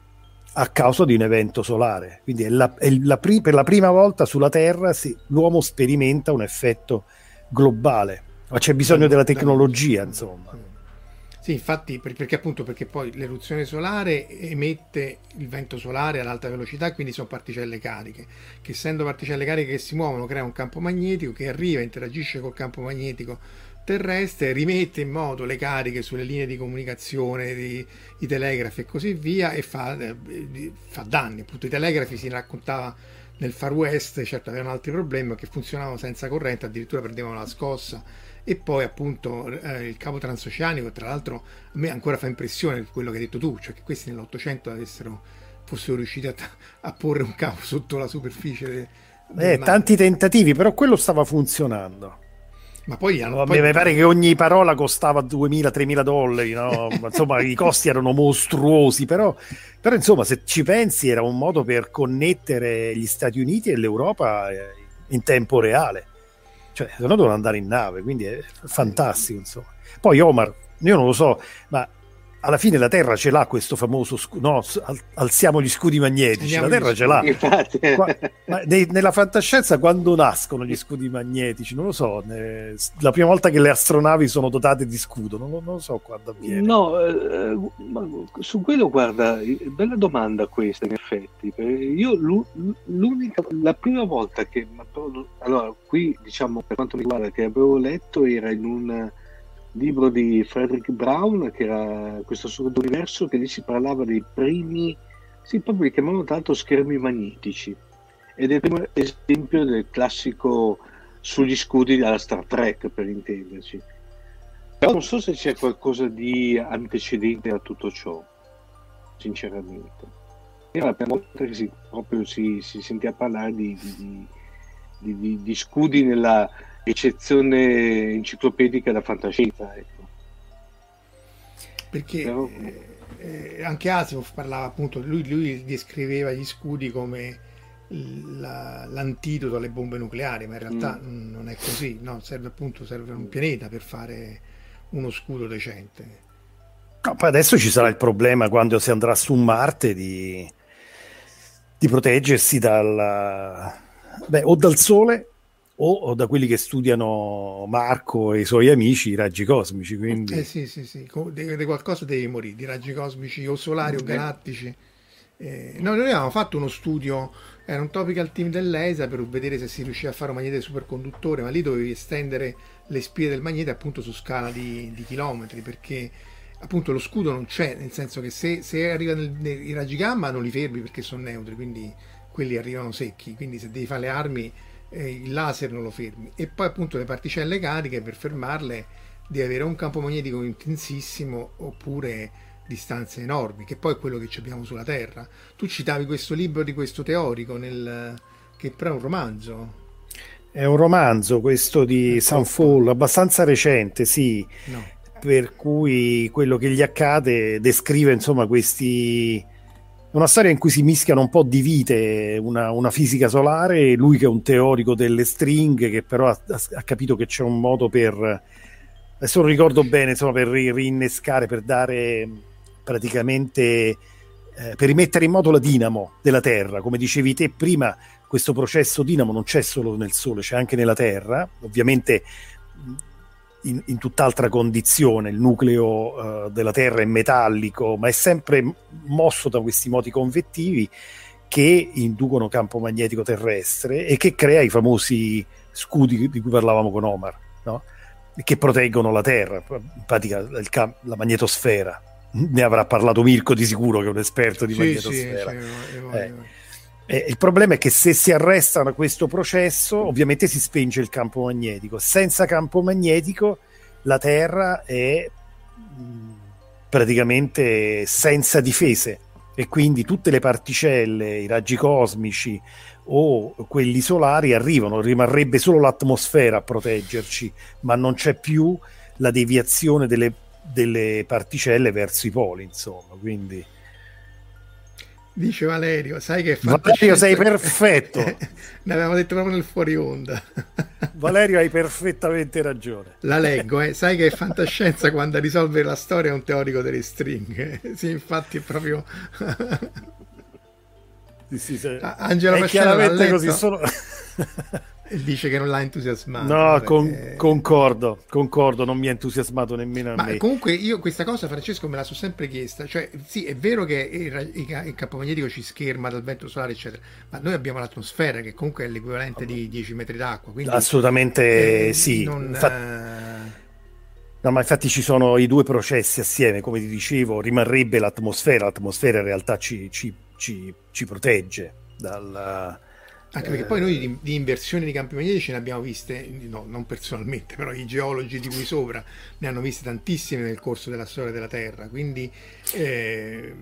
a causa di un evento solare. Quindi è la, è la pri- per la prima volta sulla Terra si, l'uomo sperimenta un effetto globale, ma c'è bisogno della tecnologia, insomma. Sì, infatti, perché appunto perché poi l'eruzione solare emette il vento solare ad alta velocità, quindi sono particelle cariche, che essendo particelle cariche che si muovono crea un campo magnetico che arriva, interagisce col campo magnetico terrestre, rimette in moto le cariche sulle linee di comunicazione, di, i telegrafi e così via e fa, eh, fa danni. Appunto, i telegrafi si raccontava nel Far West, certo avevano altri problemi, che funzionavano senza corrente, addirittura prendevano la scossa e poi appunto eh, il cavo transoceanico, tra l'altro a me ancora fa impressione quello che hai detto tu, cioè che questi nell'Ottocento avessero fossero riusciti a, a porre un cavo sotto la superficie. Eh, tanti tentativi, però quello stava funzionando. Ma poi, hanno, poi... mi pare che ogni parola costava 2.000-3.000 dollari, no? insomma i costi erano mostruosi, però, però, insomma se ci pensi era un modo per connettere gli Stati Uniti e l'Europa eh, in tempo reale, cioè se no dovevano andare in nave, quindi è fantastico insomma. Poi Omar, io non lo so, ma alla fine la Terra ce l'ha questo famoso scudo, no, alziamo gli scudi magnetici, Andiamo la Terra ce l'ha. Qua, ma nei, nella fantascienza quando nascono gli scudi magnetici? Non lo so, ne, la prima volta che le astronavi sono dotate di scudo, non, non lo so quando avviene. No, eh, su quello guarda, bella domanda questa in effetti. Io l'unica, la prima volta che, allora qui diciamo per quanto mi riguarda che avevo letto era in un libro di Frederick Brown, che era questo assurdo universo, che lì si parlava dei primi, sì, proprio chiamavano l'altro schermi magnetici. Ed è il primo esempio del classico sugli scudi della Star Trek, per intenderci. Però non so se c'è qualcosa di antecedente a tutto ciò, sinceramente. Era la prima volta che si, proprio si, si sentiva parlare di, di, di, di scudi nella, eccezione enciclopedica da fantascienza. Ecco. Perché Però... eh, eh, anche Asimov parlava appunto, lui, lui descriveva gli scudi come la, l'antidoto alle bombe nucleari, ma in realtà mm. non è così, no? serve appunto serve un pianeta per fare uno scudo decente. No, poi adesso ci sarà il problema quando si andrà su Marte di, di proteggersi dal, beh, o dal Sole o, o, da quelli che studiano Marco e i suoi amici i raggi cosmici. Quindi... Eh sì, sì, sì, di, di qualcosa devi morire, di raggi cosmici o solari o galattici. Eh, noi, noi avevamo fatto uno studio, era un topical team dell'ESA per vedere se si riusciva a fare un magnete superconduttore, ma lì dovevi estendere le spie del magnete appunto su scala di, di chilometri, perché appunto lo scudo non c'è, nel senso che se, se arrivano i raggi gamma non li fermi perché sono neutri, quindi quelli arrivano secchi, quindi se devi fare le armi eh, il laser non lo fermi e poi appunto le particelle cariche per fermarle devi avere un campo magnetico intensissimo oppure distanze enormi che poi è quello che abbiamo sulla Terra tu citavi questo libro di questo teorico nel, che però è un romanzo è un romanzo questo di ecco. Sunfall abbastanza recente sì no. per cui quello che gli accade descrive insomma questi è una storia in cui si mischiano un po' di vite, una, una fisica solare, lui che è un teorico delle stringhe, che però ha, ha capito che c'è un modo per, adesso non ricordo bene, insomma, per rinnescare, per dare praticamente, eh, per rimettere in moto la dinamo della Terra. Come dicevi te prima, questo processo dinamo non c'è solo nel Sole, c'è anche nella Terra. Ovviamente in, in tutt'altra condizione, il nucleo uh, della Terra è metallico, ma è sempre mosso da questi moti convettivi che inducono campo magnetico terrestre e che crea i famosi scudi di cui parlavamo con Omar, no? che proteggono la Terra, in pratica cam- la magnetosfera. Ne avrà parlato Mirko di sicuro, che è un esperto di sì, magnetosfera. Sì, sì, eh. Eh, il problema è che se si arresta questo processo, ovviamente si spenge il campo magnetico. Senza campo magnetico, la Terra è mh, praticamente senza difese. E quindi tutte le particelle, i raggi cosmici o quelli solari arrivano, rimarrebbe solo l'atmosfera a proteggerci, ma non c'è più la deviazione delle, delle particelle verso i poli, insomma, quindi Dice Valerio, sai che Valerio sei perfetto. ne avevamo detto proprio nel fuori onda. Valerio hai perfettamente ragione. La leggo, eh. sai che è fantascienza quando a risolvere la storia è un teorico delle stringhe. sì, infatti è proprio... sì, sì, sì. Angelo chiaramente così sono dice che non l'ha entusiasmato. No, con, concordo, concordo, non mi ha entusiasmato nemmeno Ma. Comunque io questa cosa, Francesco, me la sono sempre chiesta. Cioè, sì, è vero che il, il, il campo magnetico ci scherma dal vento solare, eccetera, ma noi abbiamo l'atmosfera che comunque è l'equivalente di 10 metri d'acqua. Quindi, Assolutamente eh, sì. Non, Infatti... No, ma infatti ci sono i due processi assieme, come ti dicevo, rimarrebbe l'atmosfera, l'atmosfera in realtà ci, ci, ci, ci protegge dal, Anche perché poi noi di, di, inversioni di campi magnetici ne abbiamo viste, no, non personalmente, però i geologi di qui sopra ne hanno viste tantissime nel corso della storia della Terra. Quindi eh,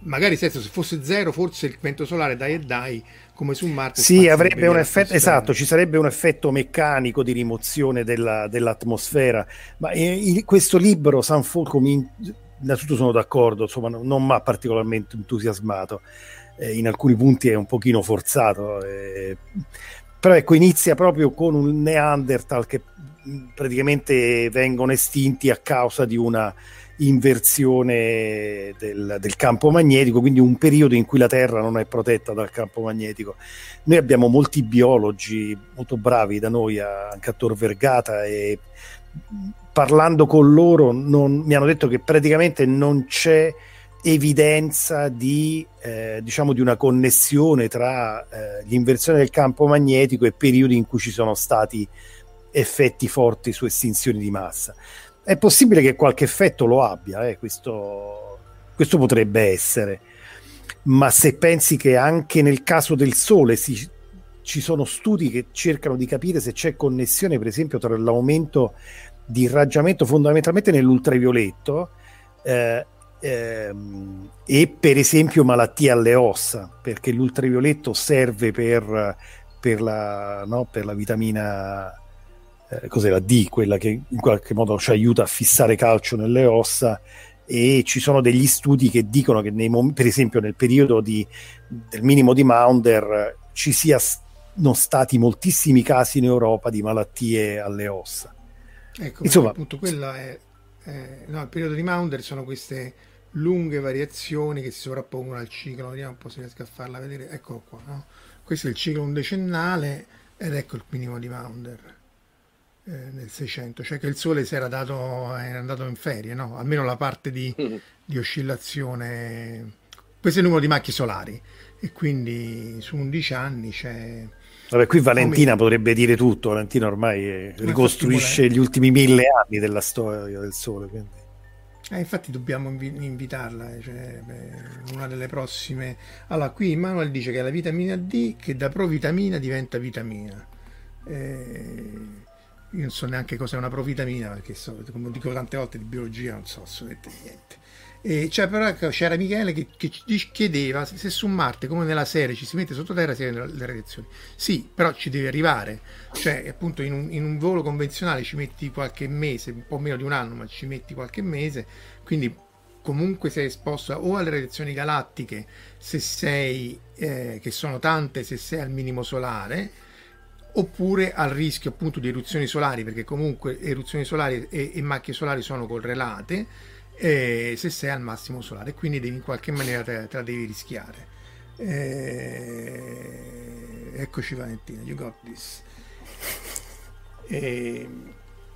magari se fosse zero, forse il vento solare dai e dai come su Marte. Sì, avrebbe un effetto, esatto, ci sarebbe un effetto meccanico di rimozione della, dell'atmosfera. Ma in, questo libro, San Folco, mi, innanzitutto sono d'accordo, insomma, non mi ha particolarmente entusiasmato eh, in alcuni punti è un pochino forzato. Eh, però ecco, inizia proprio con un Neanderthal che praticamente vengono estinti a causa di una inversione del, del, campo magnetico, quindi un periodo in cui la Terra non è protetta dal campo magnetico. Noi abbiamo molti biologi molto bravi da noi, anche a Tor Vergata, e parlando con loro non, mi hanno detto che praticamente non c'è evidenza di, eh, diciamo di una connessione tra eh, l'inversione del campo magnetico e periodi in cui ci sono stati effetti forti su estinzioni di massa. È possibile che qualche effetto lo abbia, eh, questo, questo, potrebbe essere, ma se pensi che anche nel caso del Sole si, ci sono studi che cercano di capire se c'è connessione, per esempio, tra l'aumento di irraggiamento fondamentalmente nell'ultravioletto eh, ehm, e per esempio malattie alle ossa, perché l'ultravioletto serve per, per, la, no, per la vitamina eh, cos'è la D, quella che in qualche modo ci aiuta a fissare calcio nelle ossa e ci sono degli studi che dicono che nei per esempio nel periodo di, del minimo di Maunder ci siano stati moltissimi casi in Europa di malattie alle ossa. Ecco, Insomma, appunto quella è, è no, il periodo di Maunder sono queste lunghe variazioni che si sovrappongono al ciclo. Vediamo un po' se riesco a farla vedere. Eccolo qua. No? Questo è il ciclo undecennale ed ecco il minimo di Maunder eh, nel 600, cioè che il Sole si era, dato, era andato in ferie, no? almeno la parte di, mm. di oscillazione. Questo è il numero di macchie solari e quindi su 11 anni c'è... Vabbè, qui Valentina Come... potrebbe dire tutto, Valentina ormai ricostruisce gli ultimi mille anni della storia del Sole. Quindi. Eh, infatti dobbiamo invi- invitarla, eh, cioè, beh, una delle prossime. Allora, qui Manuel dice che è la vitamina D che da provitamina diventa vitamina. Eh, io non so neanche cos'è una provitamina, perché so, come dico tante volte di biologia non so assolutamente niente. E cioè, però ecco, c'era Michele che, che, ci chiedeva se su Marte, come nella serie, ci si mette sottoterra si vedono le radiazioni. Sì, però ci devi arrivare. Cioè, appunto, in un, in un, volo convenzionale ci metti qualche mese, un po' meno di un anno, ma ci metti qualche mese. Quindi comunque sei esposto o alle radiazioni galattiche, se sei, eh, che sono tante, se sei al minimo solare, oppure al rischio appunto di eruzioni solari, perché comunque eruzioni solari e, e macchie solari sono correlate eh, se sei al massimo solare, quindi devi in qualche maniera te, te la devi rischiare. Eh, eccoci Valentina, you got this. Eh,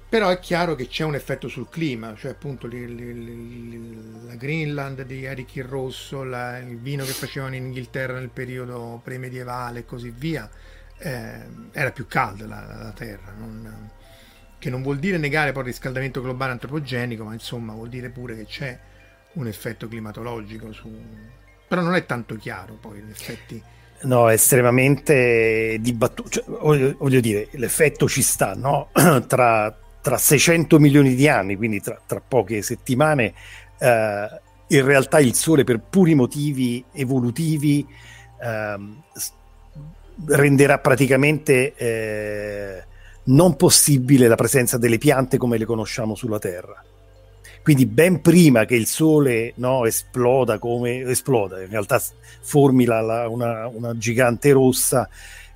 però è chiaro che c'è un effetto sul clima, cioè appunto li, li, li, la Greenland di Eric il Rosso, la, il vino che facevano in Inghilterra nel periodo premedievale e così via, eh, era più calda la, la terra. Non, che non vuol dire negare poi il riscaldamento globale antropogenico, ma insomma vuol dire pure che c'è un effetto climatologico su... però non è tanto chiaro poi in effetti. No, è estremamente dibattuto, cioè, voglio, voglio, dire, l'effetto ci sta, no? tra, tra 600 milioni di anni, quindi tra, tra poche settimane, eh, in realtà il Sole per puri motivi evolutivi eh, renderà praticamente... Eh, non possibile la presenza delle piante come le conosciamo sulla Terra. Quindi ben prima che il Sole no, esploda come esploda, in realtà formi la, la, una, una, gigante rossa,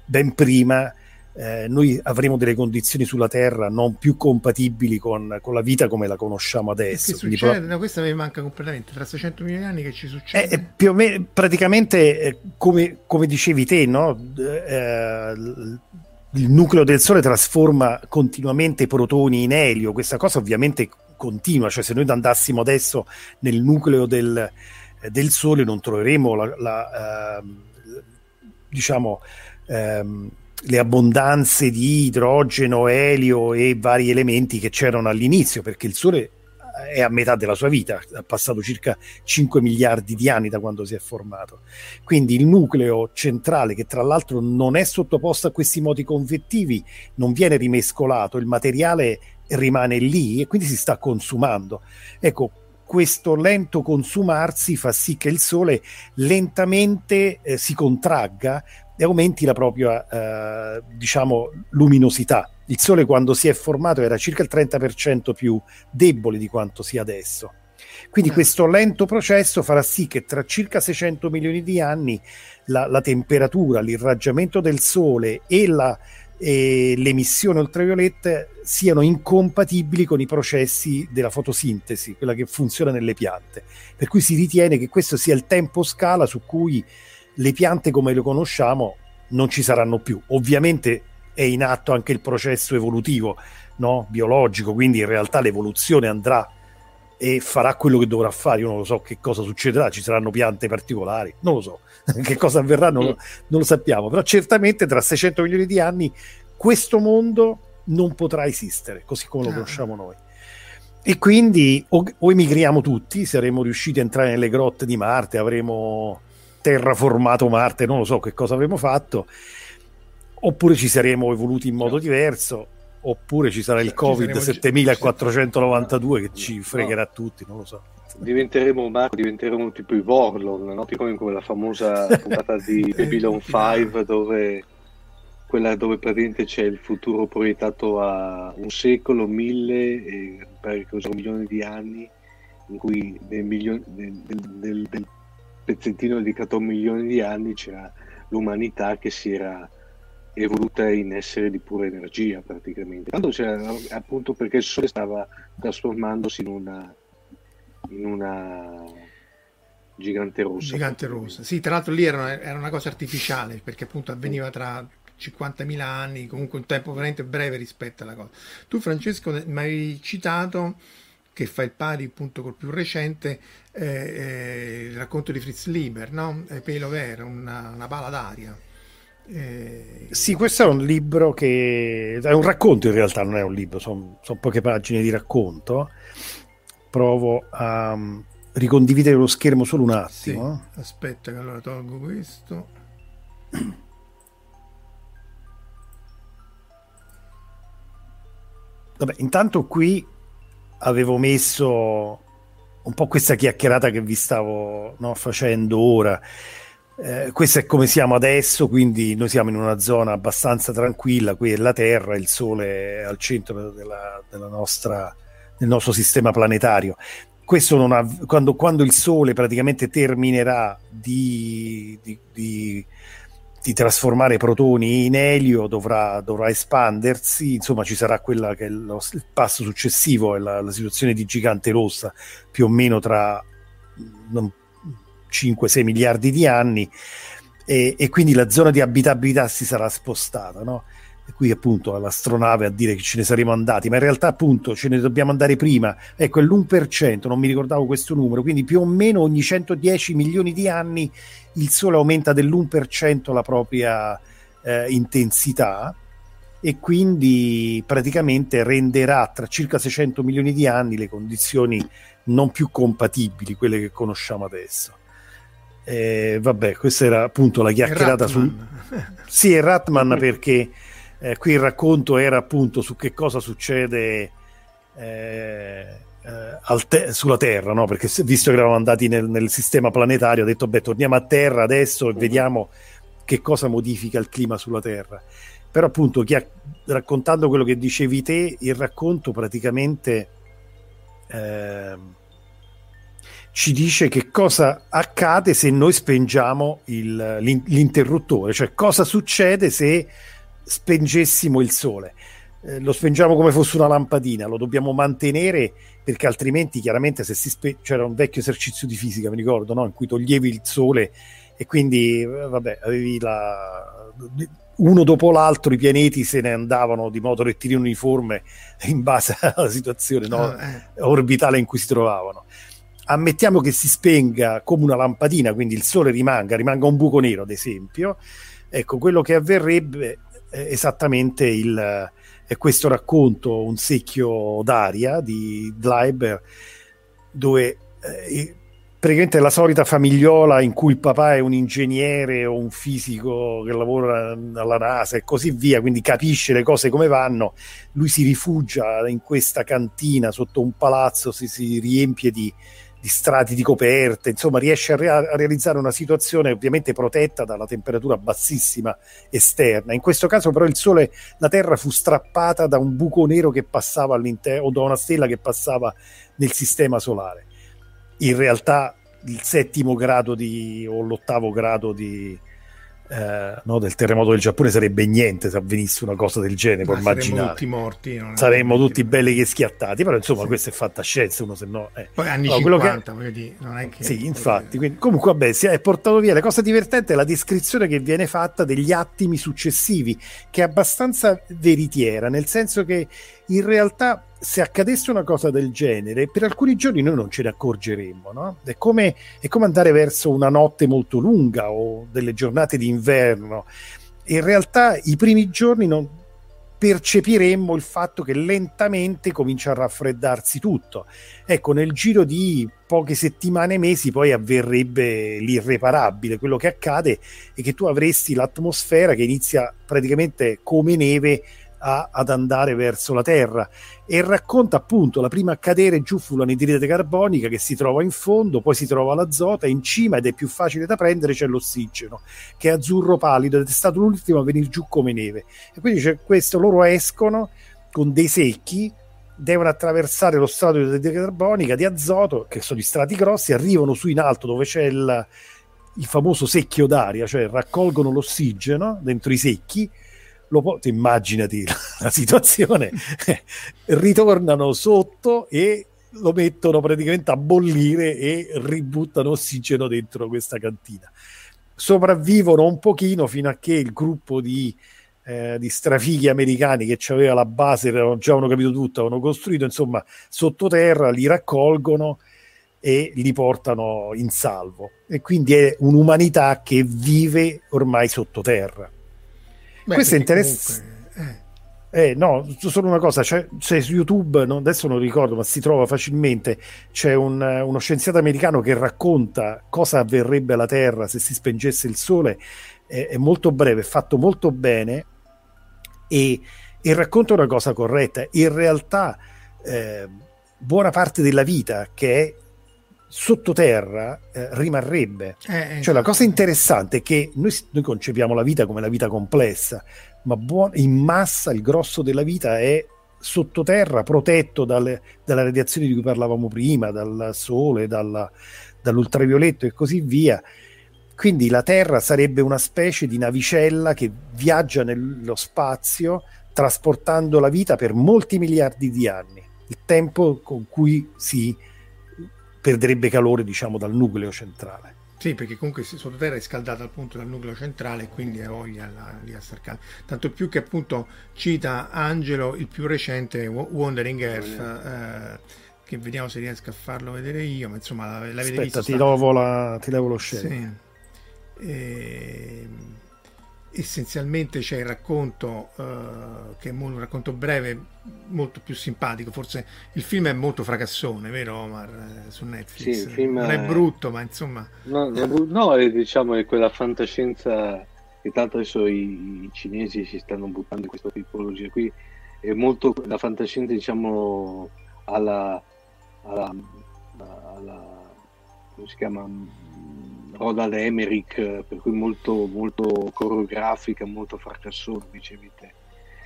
ben prima eh, noi avremo delle condizioni sulla Terra non più compatibili con, con la vita come la conosciamo adesso. Che succede? Pro... No, questa mi manca completamente. Tra 600 milioni di anni che ci succede? Eh, più o meno, praticamente, eh, come, come, dicevi te, no? Il nucleo del Sole trasforma continuamente protoni in elio, questa cosa ovviamente continua, cioè se noi andassimo adesso nel nucleo del, eh, del Sole non troveremo la, la, eh, diciamo, ehm, le abbondanze di idrogeno, elio e vari elementi che c'erano all'inizio, perché il Sole è a metà della sua vita, ha passato circa 5 miliardi di anni da quando si è formato. Quindi il nucleo centrale, che tra l'altro non è sottoposto a questi moti convettivi, non viene rimescolato, il materiale rimane lì e quindi si sta consumando. Ecco, questo lento consumarsi fa sì che il Sole lentamente eh, si contragga e aumenti la propria eh, diciamo luminosità. Il Sole quando si è formato era circa il 30% più debole di quanto sia adesso. Quindi eh. questo lento processo farà sì che tra circa 600 milioni di anni la, la temperatura, l'irraggiamento del Sole e la, e l'emissione ultravioletta siano incompatibili con i processi della fotosintesi, quella che funziona nelle piante. Per cui si ritiene che questo sia il tempo scala su cui le piante come le conosciamo non ci saranno più. Ovviamente è in atto anche il processo evolutivo no? biologico, quindi in realtà l'evoluzione andrà e farà quello che dovrà fare. Io non lo so che cosa succederà, ci saranno piante particolari, non lo so che cosa avverrà, non, lo, non lo sappiamo, però certamente tra 600 milioni di anni questo mondo non potrà esistere così come lo conosciamo noi. E quindi o, o, emigriamo tutti, saremo riusciti a entrare nelle grotte di Marte, avremo terraformato Marte, non lo so che cosa avremo fatto, oppure ci saremo evoluti in modo diverso, oppure ci sarà il Covid 7492 che ci fregherà no. tutti, non lo so. Diventeremo Marco, diventeremo tipo i Vorlon, no? tipo come la famosa puntata di Babylon 5 dove quella dove praticamente c'è il futuro proiettato a un secolo, mille, e per un milione di anni, in cui nel, milione, nel, nel, nel pezzettino dedicato a un milione di anni c'era l'umanità che si era evoluta in essere di pura energia praticamente. Tanto c'era appunto perché il Sole stava trasformandosi in una, in una gigante rossa. Gigante rossa, sì, tra l'altro lì era, era una cosa artificiale perché appunto avveniva tra 50.000 anni, comunque un tempo veramente breve rispetto alla cosa. Tu Francesco mi hai citato che fa il pari appunto col più recente eh, eh, il racconto di Fritz Lieber, no? Pelo Vera, una, una bala d'aria. Eh... Sì, questo è un libro che è un racconto in realtà, non è un libro, sono, sono poche pagine di racconto. Provo a um, ricondividere lo schermo solo un attimo. Sì, aspetta che allora tolgo questo. Vabbè, intanto qui avevo messo un po' questa chiacchierata che vi stavo no, facendo ora. Eh, questo è come siamo adesso, quindi noi siamo in una zona abbastanza tranquilla, qui è la Terra, il Sole è al centro della, della nostra, del nostro sistema planetario. Questo non ha, quando, quando il Sole praticamente terminerà di, di, di di trasformare protoni in elio dovrà, dovrà, espandersi, insomma ci sarà quella che è lo, il passo successivo, è la, la, situazione di gigante rossa, più o meno tra 5-6 miliardi di anni, e, e, quindi la zona di abitabilità si sarà spostata, no? E qui appunto l'astronave a dire che ce ne saremo andati, ma in realtà appunto ce ne dobbiamo andare prima, ecco è l'1%, non mi ricordavo questo numero, quindi più o meno ogni 110 milioni di anni il Sole aumenta dell'1% la propria eh, intensità e quindi praticamente renderà tra circa 600 milioni di anni le condizioni non più compatibili, quelle che conosciamo adesso. Eh, vabbè, questa era appunto la chiacchierata su... Sì, è Ratman perché eh, qui il racconto era appunto su che cosa succede eh, eh, te- sulla Terra, no? perché visto che eravamo andati nel, nel, sistema planetario, ho detto, beh, torniamo a Terra adesso e mm. vediamo che cosa modifica il clima sulla Terra. Però appunto, chi raccontando quello che dicevi te, il racconto praticamente eh, ci dice che cosa accade se noi spengiamo il, l'interruttore, cioè cosa succede se spengessimo il sole. Eh, lo spengiamo come fosse una lampadina, lo dobbiamo mantenere perché altrimenti chiaramente se si spe- c'era un vecchio esercizio di fisica, mi ricordo, no? in cui toglievi il sole e quindi eh, vabbè, avevi la uno dopo l'altro i pianeti se ne andavano di modo rettilineo uniforme in base alla situazione no? Ah, eh. orbitale in cui si trovavano. Ammettiamo che si spenga come una lampadina, quindi il Sole rimanga, rimanga un buco nero, ad esempio. Ecco, quello che avverrebbe è esattamente il, è questo racconto, Un secchio d'aria di Gleiber, dove eh, praticamente è la solita famigliola in cui il papà è un ingegnere o un fisico che lavora alla NASA e così via, quindi capisce le cose come vanno, lui si rifugia in questa cantina sotto un palazzo, si, si riempie di, di strati di coperte, insomma riesce a, re- a, realizzare una situazione ovviamente protetta dalla temperatura bassissima esterna. In questo caso però il Sole, la Terra fu strappata da un buco nero che passava all'interno o da una stella che passava nel sistema solare. In realtà il settimo grado di, o l'ottavo grado di, eh, no, del terremoto del Giappone sarebbe niente se avvenisse una cosa del genere, puoi immaginare. tutti morti. Saremmo tutti belli che schiattati, però insomma sì. questa è fantascienza, uno se no... Eh. Poi anni allora, 50, che... dire, non è che... Sì, infatti, quindi, comunque vabbè, si è portato via. La cosa divertente è la descrizione che viene fatta degli attimi successivi, che è abbastanza veritiera, nel senso che in realtà se accadesse una cosa del genere, per alcuni giorni noi non ce ne accorgeremmo. No? È, come, è, come, andare verso una notte molto lunga o delle giornate d'inverno. In realtà i primi giorni non percepiremmo il fatto che lentamente comincia a raffreddarsi tutto. Ecco, nel giro di poche settimane, mesi, poi avverrebbe l'irreparabile. Quello che accade è che tu avresti l'atmosfera che inizia praticamente come neve a, ad andare verso la Terra e racconta appunto la prima a cadere giù fu l'anidride carbonica che si trova in fondo, poi si trova l'azoto e in cima ed è più facile da prendere c'è l'ossigeno che è azzurro pallido ed è stato l'ultimo a venire giù come neve. E quindi c'è questo, loro escono con dei secchi devono attraversare lo strato di anidride carbonica di azoto che sono gli strati grossi arrivano su in alto dove c'è il, il famoso secchio d'aria cioè raccolgono l'ossigeno dentro i secchi lo, immaginati la, la situazione, ritornano sotto e lo mettono praticamente a bollire e ributtano ossigeno dentro questa cantina. Sopravvivono un pochino fino a che il gruppo di, eh, di strafighi americani che aveva la base, già avevano capito tutto, avevano costruito, insomma, sottoterra, li raccolgono e li portano in salvo. E quindi è un'umanità che vive ormai sottoterra. Beh, Questo è interessante. Eh. Eh, no, solo una cosa, c'è, c'è su YouTube, no, adesso non ricordo, ma si trova facilmente, c'è un, uno scienziato americano che racconta cosa avverrebbe alla Terra se si spengesse il Sole, è, è molto breve, è fatto molto bene e, e, racconta una cosa corretta. In realtà eh, buona parte della vita che è sottoterra eh, rimarrebbe. Eh, cioè la cosa interessante è che noi, noi, concepiamo la vita come la vita complessa, ma buon, in massa il grosso della vita è sottoterra, protetto dalle, dalle radiazioni di cui parlavamo prima, dal sole, dalla, dall'ultravioletto e così via. Quindi la Terra sarebbe una specie di navicella che viaggia nello spazio trasportando la vita per molti miliardi di anni, il tempo con cui si perderebbe calore diciamo dal nucleo centrale. Sì, perché comunque sottoterra è scaldata appunto dal nucleo centrale e quindi ha voglia a star calda. Tanto più che appunto cita Angelo il più recente Wandering Earth, eh, che vediamo se riesco a farlo vedere io, ma insomma l'avete Aspetta, visto. Ti, sta... ti levo lo scena. Sì. E ehm, essenzialmente c'è il racconto uh, che è un racconto breve molto più simpatico. Forse il film è molto fracassone vero Omar eh, su Netflix? Sì, non è... è brutto ma insomma. No, no è, diciamo è quella fantascienza che tanto adesso i, i, cinesi si stanno buttando in questa tipologia qui. È molto la fantascienza diciamo alla, alla, alla come si chiama Roland Emmerich, per cui molto, molto coreografica, molto fracassone, dicevi te.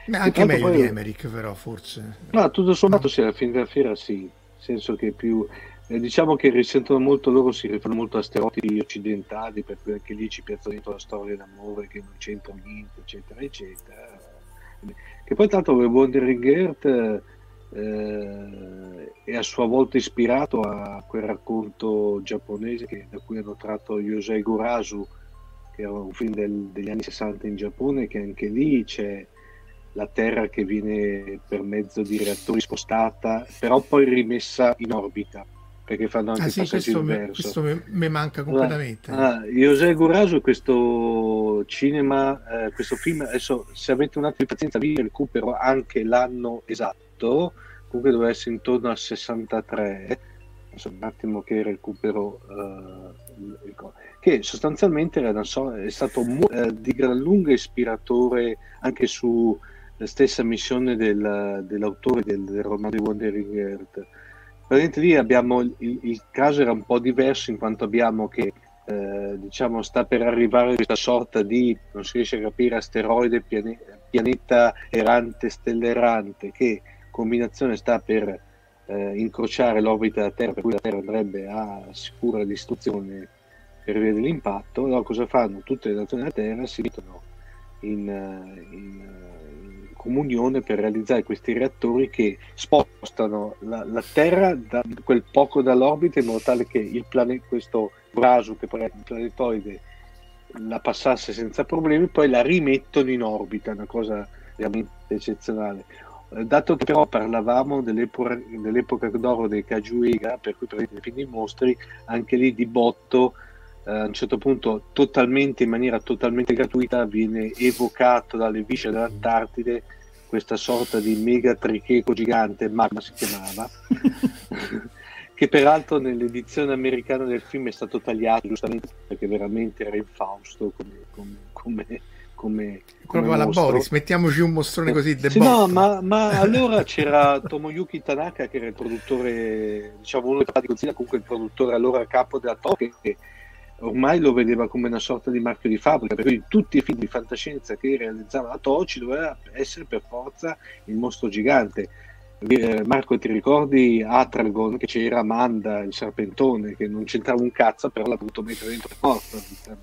Beh, anche meglio poi... di Emmerich, però, forse. No, tutto sommato, sì, alla fine della fiera sì, nel senso che più... Eh, diciamo che risentono molto loro, si rifanno molto a stereotipi occidentali, per cui anche lì ci piazza dentro la storia d'amore che non c'entra niente, eccetera, eccetera. Che poi tanto Wandering Earth eh, è a sua volta ispirato a quel racconto giapponese che, da cui hanno tratto Yosei Gurasu, che era un film del, degli anni 60 in Giappone, che anche lì c'è la Terra che viene per mezzo di reattori spostata, però poi rimessa in orbita perché fanno anche ah, sì, questo, me, questo mi manca completamente. Ah, José Gurasu, questo cinema, eh, questo film, adesso se avete un attimo di pazienza vi recupero anche l'anno esatto, comunque doveva essere intorno al 63, adesso un attimo che recupero, eh, che sostanzialmente era, so, è stato eh, di gran lunga ispiratore anche sulla stessa missione del, dell'autore del, del romanzo di Wandering Earth. Praticamente lì abbiamo il, il, caso era un po' diverso in quanto abbiamo che eh, diciamo sta per arrivare questa sorta di non si riesce a capire asteroide piane, pianeta errante stella errante che combinazione sta per eh, incrociare l'orbita della Terra per cui la Terra andrebbe a sicura distruzione per via dell'impatto allora cosa fanno? tutte le nazioni della Terra si mettono in, in, in comunione per realizzare questi reattori che spostano la, la Terra da quel poco dall'orbita in modo tale che pianeta, questo Brasu, che poi è il planetoide, la passasse senza problemi, poi la rimettono in orbita, una cosa veramente eccezionale. Eh, dato che però parlavamo dell'epoca, dell'epoca d'oro dei Kajuiga, per cui praticamente i mostri, anche lì di botto eh, a un certo punto totalmente in maniera totalmente gratuita viene evocato dalle viscere dell'Antartide questa sorta di mega tricheco gigante, magma si chiamava, che peraltro nell'edizione americana del film è stato tagliato giustamente perché veramente era infausto come, come, come come, come alla Boris, mettiamoci un mostrone così sì, no, ma, ma, allora c'era Tomoyuki Tanaka che era il produttore diciamo uno dei di Godzilla comunque il produttore allora capo della Tokyo che ormai lo vedeva come una sorta di marchio di fabbrica, per cui tutti i film di fantascienza che realizzava la Toci doveva essere per forza il mostro gigante. Eh, Marco, ti ricordi Atragon che c'era Amanda, il serpentone, che non c'entrava un cazzo, però l'ha dovuto mettere dentro forza, diciamo,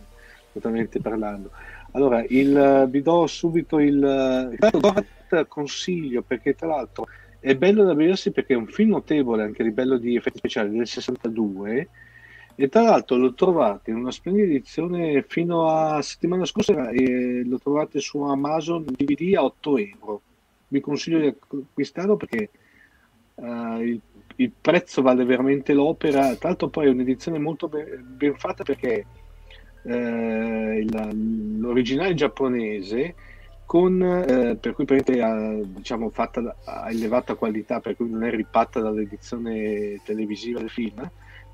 totalmente parlando. Allora, il, vi do subito il... Do consiglio, perché tra l'altro è bello da vedersi perché è un film notevole anche a livello di effetti speciali del 62 e tra l'altro lo trovate in una splendida edizione fino a settimana scorsa e lo trovate su Amazon DVD a 8 euro. Vi consiglio di acquistarlo perché uh, il, il, prezzo vale veramente l'opera. Tra l'altro poi è un'edizione molto ben, ben fatta perché eh, l'originale giapponese con, eh, per cui ha, diciamo, fatta a elevata qualità per cui non è ripatta dall'edizione televisiva del film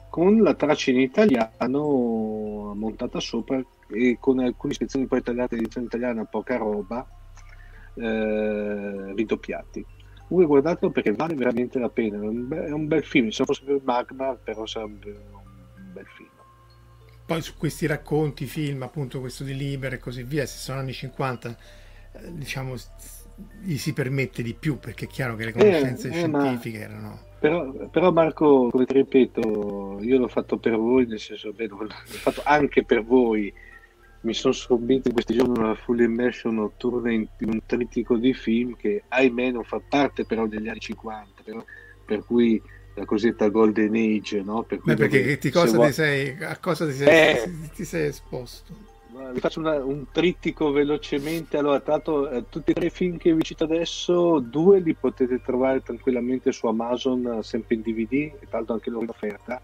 con la traccia in italiano montata sopra e con alcune ispezioni poi tagliate edizione italiana, poca roba, eh, ridoppiati. Comunque guardatelo perché vale veramente la pena, è un, be- è un bel film, se fosse per Magma però sarebbe un bel film. Poi su questi racconti, film, appunto questo di Liber e così via, se sono anni 50, eh, diciamo, gli si permette di più perché è chiaro che le conoscenze eh, eh, scientifiche ma... erano però, però, Marco, come ti ripeto, io l'ho fatto per voi, nel senso, beh, l'ho fatto anche per voi. Mi sono sorbito in questi giorni una full immersion notturna in, in, un trittico di film che, ahimè, non fa parte però degli anni 50, però, per cui la cosiddetta Golden Age, no? Per cui Beh, perché ti cosa vuoi... ti sei, a cosa ti sei, eh, ti sei esposto? vi faccio una, un trittico velocemente. Allora, tra l'altro, eh, tutti e tre i film che vi cito adesso, due li potete trovare tranquillamente su Amazon, sempre in DVD, e tra l'altro anche loro in offerta.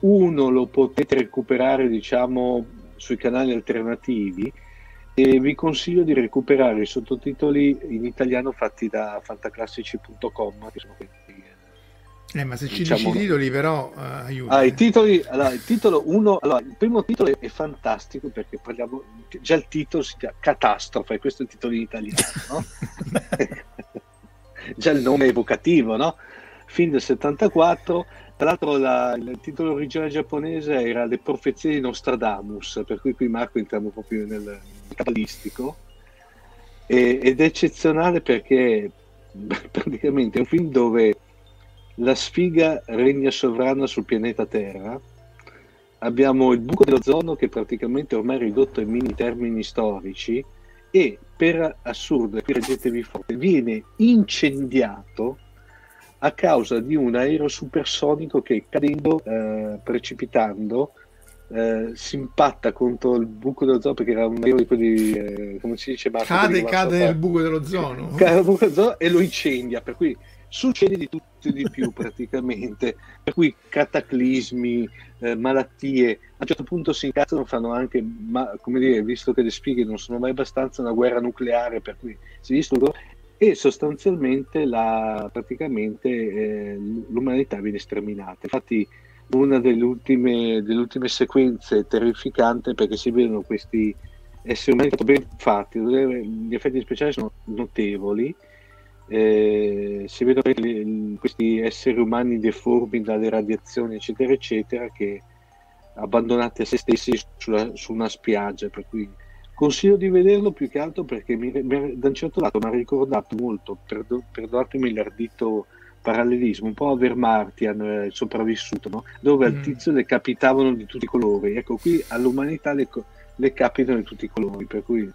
Uno lo potete recuperare, diciamo, sui canali alternativi e vi consiglio di recuperare i sottotitoli in italiano fatti da fantaclassici.com, che sono quelli eh, ma se ci diciamo... dici i titoli, però, uh, aiuta. Ah, i titoli, allora, il titolo 1, allora, il primo titolo è fantastico perché parliamo, già il titolo si chiama Catastrofe, questo è il titolo in italiano, no? già il nome è evocativo, no? Film del 74, tra l'altro la, il titolo originale giapponese era Le profezie di Nostradamus, per cui qui Marco entriamo proprio nel, nel cabalistico, e, ed è eccezionale perché praticamente è un film dove la sfiga regna sovrana sul pianeta Terra. Abbiamo il buco dell'ozono che praticamente ormai è ridotto ai mini termini storici e per assurdo, qui reggetevi forte, viene incendiato a causa di un aereo supersonico che cadendo, eh, precipitando, eh, si impatta contro il buco dell'ozono perché era un aereo di quelli, eh, come si dice, Marco, cade, cade nel buco dell'ozono. Cade nel buco dell'ozono e lo incendia, per cui succede di tutto e di più praticamente, per cui cataclismi, eh, malattie, a un certo punto si incazzano, fanno anche, ma, come dire, visto che le spighe non sono mai abbastanza, una guerra nucleare, per cui si distruggono e sostanzialmente la, praticamente eh, l'umanità viene sterminata. Infatti una delle ultime, delle ultime sequenze terrificante perché si vedono questi esseri umani ben fatti, gli effetti speciali sono notevoli, eh, si vedono questi esseri umani deformi dalle radiazioni eccetera eccetera che abbandonati a se stessi sulla, su una spiaggia per cui consiglio di vederlo più che altro perché mi, mi, da un certo lato mi ha ricordato molto perdo, perdonatemi l'ardito parallelismo un po' a Vermartian eh, sopravvissuto no? dove mm. al tizio le capitavano di tutti i colori ecco qui all'umanità le, le capitano di tutti i colori per cui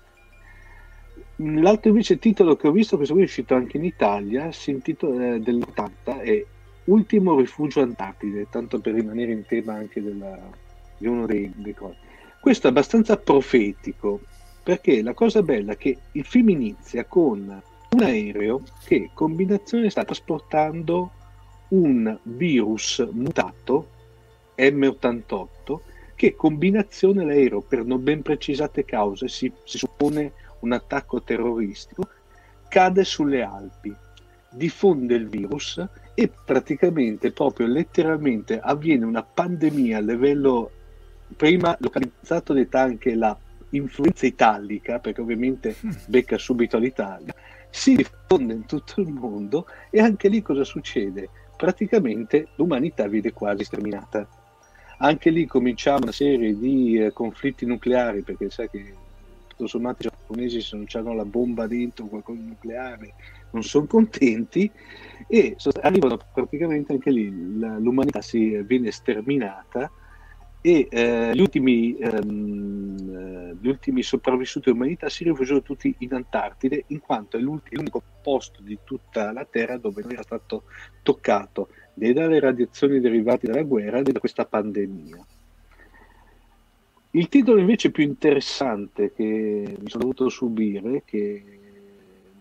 L'altro invece titolo che ho visto, questo qui è uscito anche in Italia, si intitola eh, dell'80, è Ultimo rifugio Antartide, tanto per rimanere in tema anche della, di uno dei, dei cose. Questo è abbastanza profetico, perché la cosa bella è che il film inizia con un aereo che combinazione sta trasportando un virus mutato M88 che combinazione l'aereo per non ben precisate cause si, si suppone un attacco terroristico, cade sulle Alpi, diffonde il virus e praticamente proprio letteralmente avviene una pandemia a livello prima localizzato detta anche la influenza italica perché ovviamente mm. becca subito l'Italia si diffonde in tutto il mondo e anche lì cosa succede? Praticamente l'umanità viene quasi sterminata. Anche lì cominciamo una serie di eh, conflitti nucleari perché sai che tutto sommato i giapponesi se non hanno la bomba dentro, qualcosa di nucleare, non sono contenti e arrivano praticamente anche lì, l'umanità si viene sterminata e eh, gli, ultimi, ehm, gli, ultimi, sopravvissuti dell'umanità si rifugiano tutti in Antartide in quanto è l'unico posto di tutta la Terra dove non era stato toccato né dalle radiazioni derivate dalla guerra né da questa pandemia. Il titolo invece più interessante che mi sono dovuto subire, che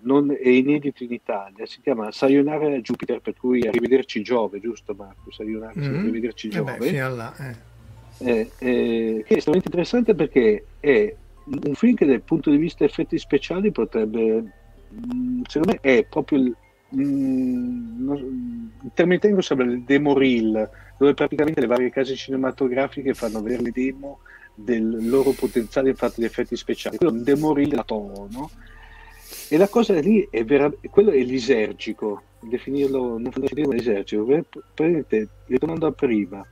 non è inedito in Italia, si chiama Sayonara Jupiter, per cui arrivederci Giove, giusto Marco? Sayonara, mm-hmm. arrivederci Giove. Eh beh, fino là, eh. Eh, eh, che è estremamente interessante perché è un film che dal punto di vista effetti speciali potrebbe, mm, secondo me, è proprio il, mm, il termine tecnico sembra il demo reel, dove praticamente le varie case cinematografiche fanno vedere le demo del loro potenziale in fatto di effetti speciali. Quello demorire la tono. E la cosa lì è veramente, quello è lisergico, definirlo, non definirlo lisergico, praticamente, ritornando a prima,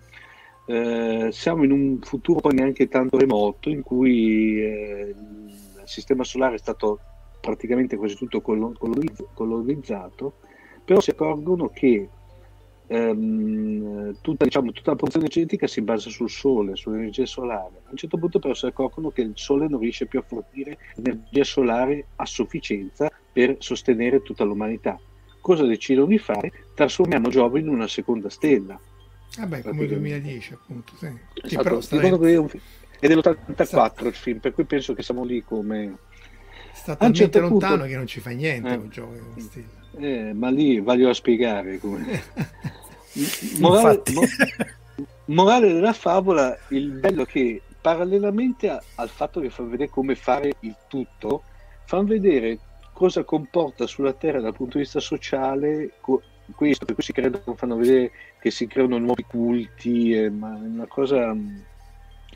eh, siamo in un futuro poi neanche tanto remoto in cui eh, il sistema solare è stato praticamente quasi tutto colonizzato, però si accorgono che ehm, tutta, diciamo, tutta, la produzione energetica si basa sul sole, sull'energia solare. A un certo punto però si accorgono che il sole non riesce più a fornire energia solare a sufficienza per sostenere tutta l'umanità. Cosa decidono di fare? Trasformiamo Giove in una seconda stella. Ah come il 2010 appunto. Sì. Esatto, sì, però, è, un, è dell'84 esatto. il film, per cui penso che siamo lì come... Sta talmente certo lontano punto... che non ci fa niente eh. con Giove. Eh, ma lì voglio a spiegare come... morale, mo- morale della favola, il bello che parallelamente a, al fatto che fa vedere come fare il tutto, fanno vedere cosa comporta sulla Terra dal punto di vista sociale co- questo, per cui si credono, fanno vedere che si creano nuovi culti, eh, ma è una cosa mm,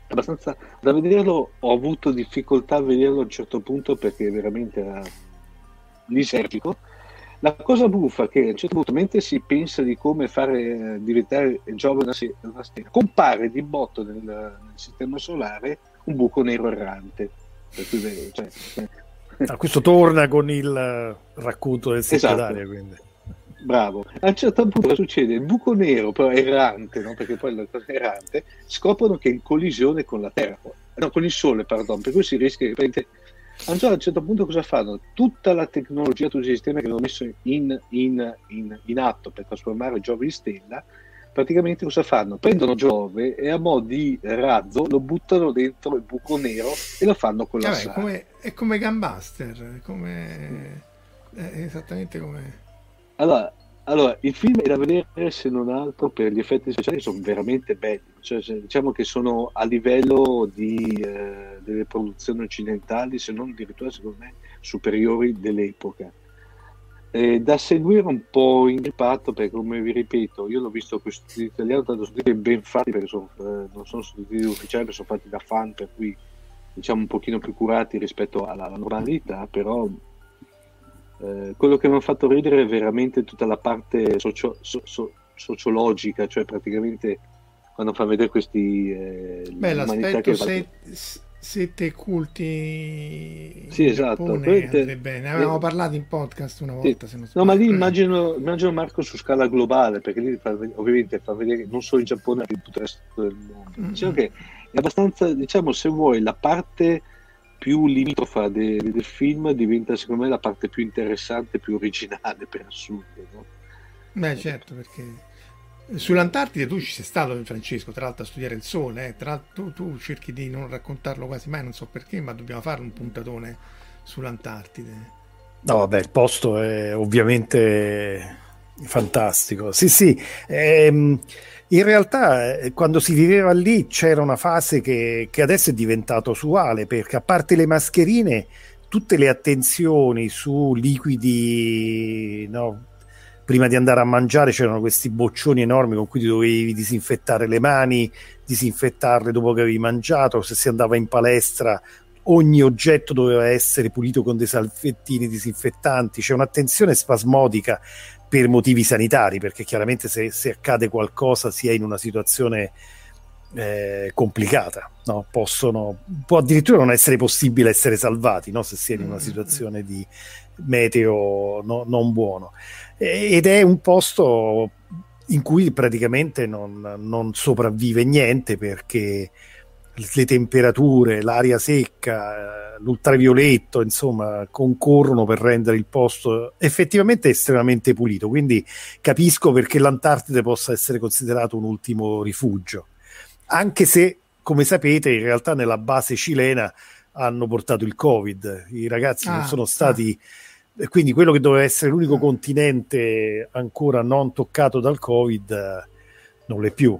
abbastanza da vederlo ho avuto difficoltà a vederlo a un certo punto perché veramente era lisergico la cosa buffa è che a un certo punto, mentre si pensa di come fare eh, diventare giovane una stella, compare di botto nel, nel, sistema solare un buco nero errante. Cui, cioè, ah, questo torna con il eh, racconto del segretario. Esatto. Bravo. A un certo punto succede? Il buco nero, però errante, no? perché poi la cosa errante, scoprono che è in collisione con la Terra, no, con il Sole, pardon, per cui si rischia di allora, a un certo punto cosa fanno? Tutta la tecnologia, tutti i sistemi che hanno messo in, in, in, in atto per trasformare Giove in stella, praticamente cosa fanno? Prendono Giove e a mo' di razzo lo buttano dentro il buco nero e lo fanno collassare. Vabbè, come, è come Gunbuster, è, come, è esattamente come... Allora, Allora, il film da vedere se non altro per gli effetti speciali, sono veramente belli. Cioè, diciamo che sono a livello di, eh, delle produzioni occidentali, se non addirittura secondo me superiori dell'epoca. È da seguire un po' ingrippato perché, come vi ripeto, io l'ho visto i italiano, tanto sono ben fatti perché sono, eh, non sono sottotitoli ufficiali, sono fatti da fan, per cui diciamo un pochino più curati rispetto alla, alla normalità, però eh, quello che mi ha fatto ridere è veramente tutta la parte socio, so, so, sociologica, cioè praticamente quando fa vedere questi... Eh, Beh, l'aspetto se, sette culti sì, esatto. Giappone, Ne avevamo eh, parlato in podcast una volta, sì. No, ma lì immagino, immagino, Marco su scala globale, perché lì fa, ovviamente fa vedere non solo il Giappone, ma tutto il resto del mondo. Mm-hmm. Diciamo che è abbastanza, diciamo, se vuoi, la parte più limitrofa de, del film diventa secondo me la parte più interessante, più originale per assurdo. No? Beh certo, perché sull'Antartide tu ci sei stato Francesco, tra l'altro a studiare il sole, eh? tra tu, tu, cerchi di non raccontarlo quasi mai, non so perché, ma dobbiamo fare un puntatone sull'Antartide. No vabbè, il posto è ovviamente fantastico. Sì, sì. Ehm in realtà eh, quando si viveva lì c'era una fase che, che adesso è diventata usuale perché a parte le mascherine tutte le attenzioni su liquidi no, prima di andare a mangiare c'erano questi boccioni enormi con cui dovevi disinfettare le mani, disinfettarle dopo che avevi mangiato, se si andava in palestra ogni oggetto doveva essere pulito con dei salvettini disinfettanti, c'è un'attenzione spasmodica per motivi sanitari, perché chiaramente se, se accade qualcosa si è in una situazione eh, complicata, no? Possono, può addirittura non essere possibile essere salvati no? se si è in una mm. situazione di meteo no, non buono. ed è un posto in cui praticamente non, non sopravvive niente perché le temperature, l'aria secca, eh, l'ultravioletto, insomma, concorrono per rendere il posto effettivamente estremamente pulito. Quindi capisco perché l'Antartide possa essere considerato un ultimo rifugio. Anche se, come sapete, in realtà nella base cilena hanno portato il Covid. I ragazzi ah, non sono stati. Ah. Quindi quello che doveva essere l'unico ah. continente ancora non toccato dal Covid eh, non l'è più.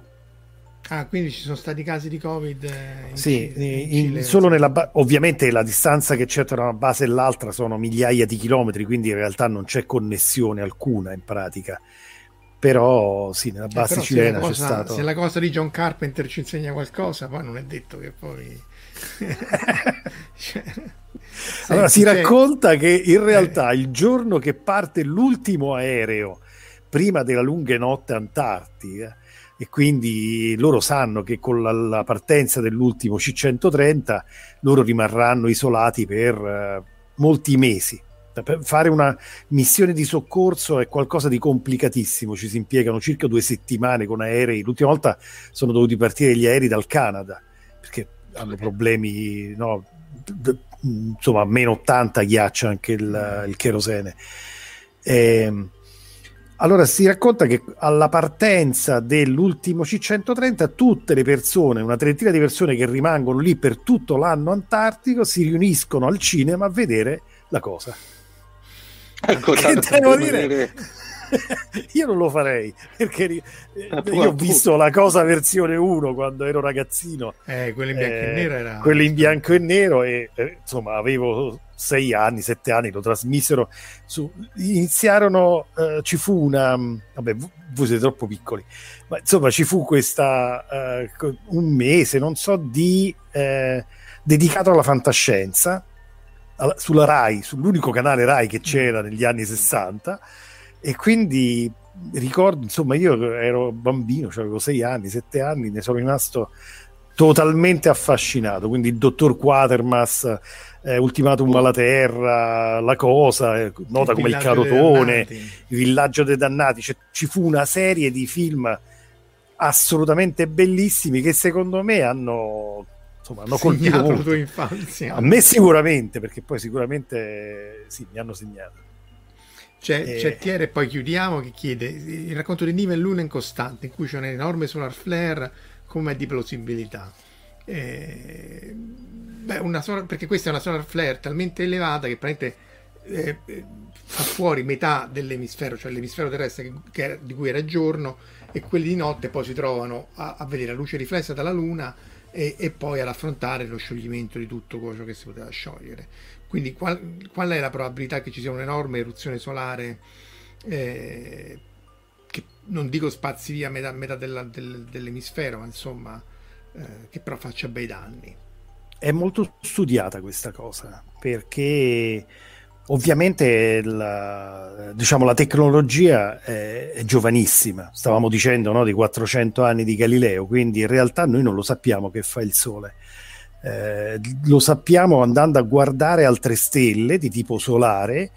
Ah, quindi ci sono stati casi di Covid? In sì, in in, solo nella ba- ovviamente la distanza che c'è tra una base e l'altra sono migliaia di chilometri, quindi in realtà non c'è connessione alcuna in pratica. Però sì, nella eh, base eh, cilena cosa, c'è stato. Se la cosa di John Carpenter ci insegna qualcosa, poi non è detto che poi. cioè, allora si racconta che in realtà eh. il giorno che parte l'ultimo aereo prima della lunga notte antartica e quindi loro sanno che con la, la partenza dell'ultimo C130 loro rimarranno isolati per uh, molti mesi. Per fare una missione di soccorso è qualcosa di complicatissimo, ci si impiegano circa due settimane con aerei. L'ultima volta sono dovuti partire gli aerei dal Canada perché hanno problemi, no, d- insomma, a meno 80 ghiaccia anche il, il cherosene. Ehm, allora si racconta che alla partenza dell'ultimo C130 tutte le persone, una trentina di persone che rimangono lì per tutto l'anno antartico, si riuniscono al cinema a vedere la cosa. Ecco, che devo dire... Vedere. Io non lo farei perché io ho visto la cosa versione 1 quando ero ragazzino. Eh, quello in bianco eh, e nero era quello in bianco e nero e eh, insomma avevo sei anni, sette anni lo trasmisero su, iniziarono eh, ci fu una vabbè voi siete troppo piccoli ma insomma ci fu questa uh, un mese non so di eh, dedicato alla fantascienza sulla Rai, sull'unico canale Rai che c'era negli anni 60 e quindi ricordo, insomma, io ero bambino, cioè avevo sei anni, sette anni, ne sono rimasto totalmente affascinato. Quindi il dottor Quatermass, eh, Ultimatum alla Terra, La Cosa, eh, nota il come il Carotone, Il Villaggio dei Dannati. Cioè, ci fu una serie di film assolutamente bellissimi che secondo me hanno, insomma, hanno colpito la tua infanzia. A me sicuramente, perché poi sicuramente sì, mi hanno segnato. C'è, e... c'è Tiere e poi chiudiamo che chiede il racconto di Nive è l'una incostante in cui c'è un enorme solar flare come di plausibilità eh, beh, una solar, perché questa è una solar flare talmente elevata che praticamente eh, fa fuori metà dell'emisfero, cioè l'emisfero terrestre che, che, di cui era giorno, e quelli di notte poi si trovano a, a vedere la luce riflessa dalla Luna e, e, poi ad affrontare lo scioglimento di tutto ciò che si poteva sciogliere. Quindi qual, qual è la probabilità che ci sia un'enorme eruzione solare eh, che non dico spazi via metà, metà della, del, dell'emisfero, ma insomma eh, che però faccia bei danni? È molto studiata questa cosa perché Ovviamente la, diciamo, la tecnologia è, è, giovanissima, stavamo dicendo no, di 400 anni di Galileo, quindi in realtà noi non lo sappiamo che fa il Sole. Eh, lo sappiamo andando a guardare altre stelle di tipo solare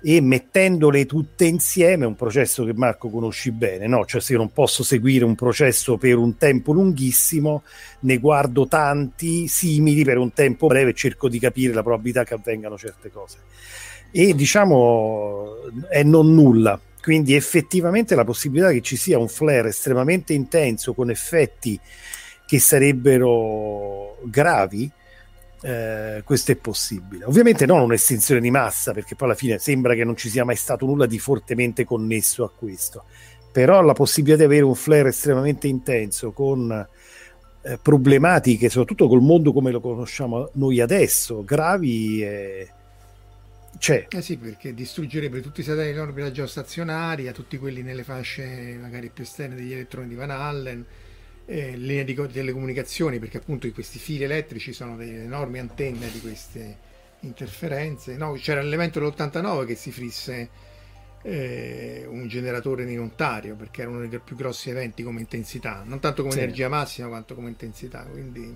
e mettendole tutte insieme, un processo che Marco conosci bene, no? cioè se io non posso seguire un processo per un tempo lunghissimo, ne guardo tanti simili per un tempo breve e cerco di capire la probabilità che avvengano certe cose e diciamo è non nulla. Quindi effettivamente la possibilità che ci sia un flare estremamente intenso con effetti che sarebbero gravi, eh, questo è possibile. Ovviamente non un'estinzione di massa, perché poi alla fine sembra che non ci sia mai stato nulla di fortemente connesso a questo. Però la possibilità di avere un flare estremamente intenso con eh, problematiche, soprattutto col mondo come lo conosciamo noi adesso, gravi, eh, c'è. Eh sì, perché distruggerebbe tutti i satelliti in orbita geostazionaria, tutti quelli nelle fasce magari più esterne degli elettroni di Van Allen, eh, linee di telecomunicazioni, perché appunto questi fili elettrici sono delle enormi antenne di queste interferenze. No, c'era l'evento dell'89 che si frisse eh, un generatore in Ontario, perché era uno dei più grossi eventi come intensità, non tanto come sì. energia massima quanto come intensità, quindi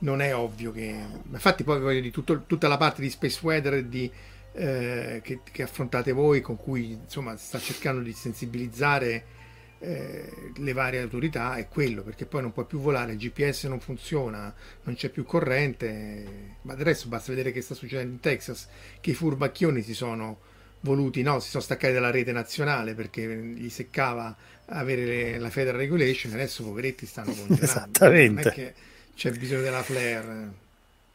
non è ovvio che... Infatti poi voglio di tutto, tutta la parte di Space Weather di, eh, che, che, affrontate voi, con cui insomma sta cercando di sensibilizzare eh, le varie autorità, è quello, perché poi non puoi più volare, il GPS non funziona, non c'è più corrente, ma adesso basta vedere che sta succedendo in Texas, che i furbacchioni si sono voluti, no, si sono staccati dalla rete nazionale perché gli seccava avere le, la federal regulation, adesso poveretti stanno congelando. Esattamente c'è bisogno della flare.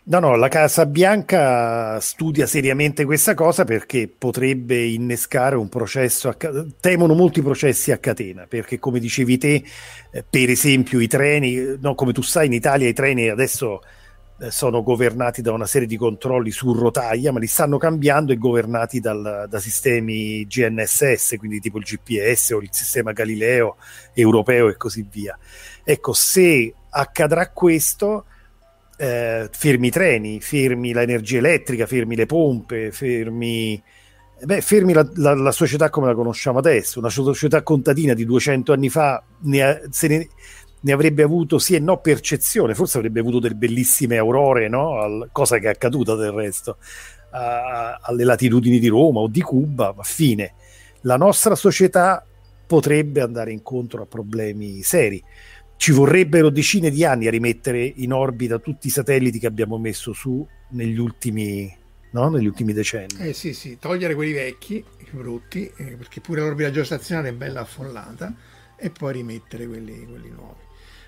No, no, la Casa Bianca studia seriamente questa cosa perché potrebbe innescare un processo, a, temono molti processi a catena, perché come dicevi te, eh, per esempio i treni, no, come tu sai in Italia i treni adesso eh, sono governati da una serie di controlli su rotaia, ma li stanno cambiando e governati dal, da sistemi GNSS, quindi tipo il GPS o il sistema Galileo europeo e così via. Ecco, se accadrà questo, eh, fermi i treni, fermi l'energia elettrica, fermi le pompe, fermi, beh, fermi la, la, la, società come la conosciamo adesso. Una società contadina di 200 anni fa ne, ha, ne, ne avrebbe avuto sì e no percezione, forse avrebbe avuto delle bellissime aurore, no? Al, cosa che è accaduta del resto, a, alle latitudini di Roma o di Cuba, ma fine. La nostra società potrebbe andare incontro a problemi seri ci vorrebbero decine di anni a rimettere in orbita tutti i satelliti che abbiamo messo su negli ultimi, no? negli ultimi decenni. Eh sì, sì, togliere quelli vecchi, brutti, eh, perché pure l'orbita geostazionaria è bella affollata, e poi rimettere quelli, quelli nuovi.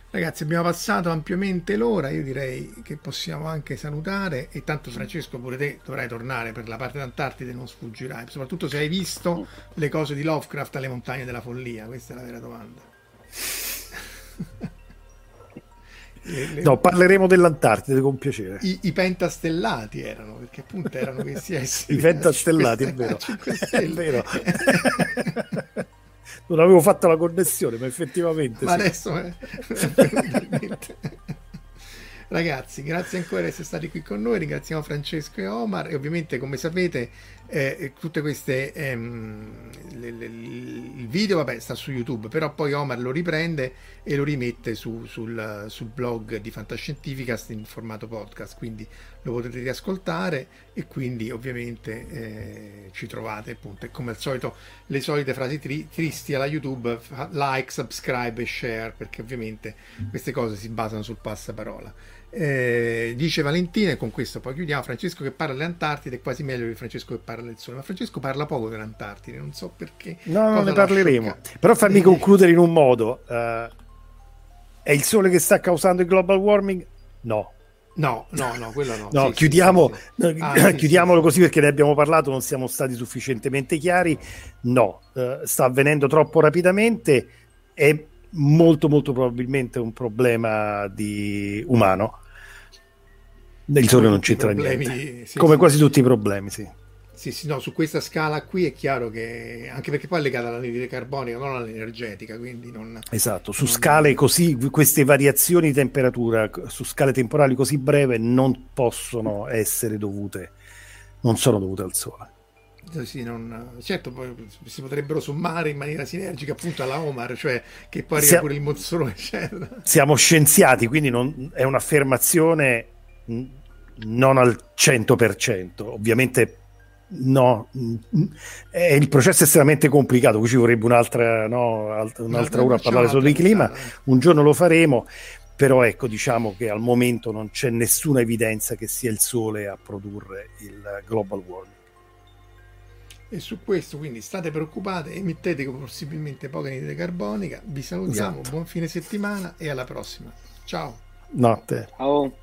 Ragazzi, abbiamo passato ampiamente l'ora, io direi che possiamo anche salutare e tanto Francesco pure te dovrai tornare per la parte d'Antartide, non sfuggirai, soprattutto se hai visto le cose di Lovecraft alle montagne della follia, questa è la vera domanda. Le, le... No, parleremo dell'Antartide con piacere. I, I, pentastellati erano, perché appunto erano questi esseri. I pentastellati, è vero. è vero. non avevo fatto la connessione, ma effettivamente. Ma sì. adesso è... Ragazzi, grazie ancora di essere stati qui con noi. Ringraziamo Francesco e Omar. E ovviamente, come sapete, eh, tutte queste ehm, le, le, il video vabbè sta su YouTube però poi Omar lo riprende e lo rimette su, sul, sul, blog di Fantascientificast in formato podcast quindi lo potete riascoltare e quindi ovviamente eh, ci trovate appunto e come al solito le solite frasi tri- tristi alla YouTube like, subscribe e share perché ovviamente queste cose si basano sul passaparola eh, dice Valentina, e con questo poi chiudiamo. Francesco che parla dell'Antartide è quasi meglio di Francesco che parla del Sole, ma Francesco parla poco dell'Antartide, non so perché. No, non ne parleremo. Però fammi concludere in un modo: uh, è il Sole che sta causando il global warming? No, No, no, no, quello no. no, Sì, chiudiamo, sì, sì. Ah, chiudiamolo sì, così perché ne abbiamo parlato, non siamo stati sufficientemente chiari. No, eh, sta avvenendo troppo rapidamente, è molto molto probabilmente un problema di umano. Il sole non c'entra problemi, niente. sì, Come sì. quasi tutti i problemi, sì. Sì, sì, no, su questa scala qui è chiaro che anche perché poi è legata all'anidride carbonica, non all'energetica, quindi non Esatto, su non- scale così, queste variazioni di temperatura su scale temporali così breve non possono essere dovute, non sono dovute al sole. Sì, non- certo, poi si potrebbero sommare in maniera sinergica appunto alla Omar, cioè che poi arriva Sia- pure il mozzolone. Siamo scienziati, quindi non- è un'affermazione non al 100%, ovviamente no, è il processo è estremamente complicato, qui ci vorrebbe un'altra, no, alt- un'altra ora a parlare solo di clima, un giorno lo faremo, però ecco diciamo che al momento non c'è nessuna evidenza che sia il sole a produrre il global warming. E su questo quindi state preoccupate, emettete possibilmente poca anidride carbonica, vi salutiamo, Esatto. buon fine settimana e alla prossima. Ciao! Notte. Ciao.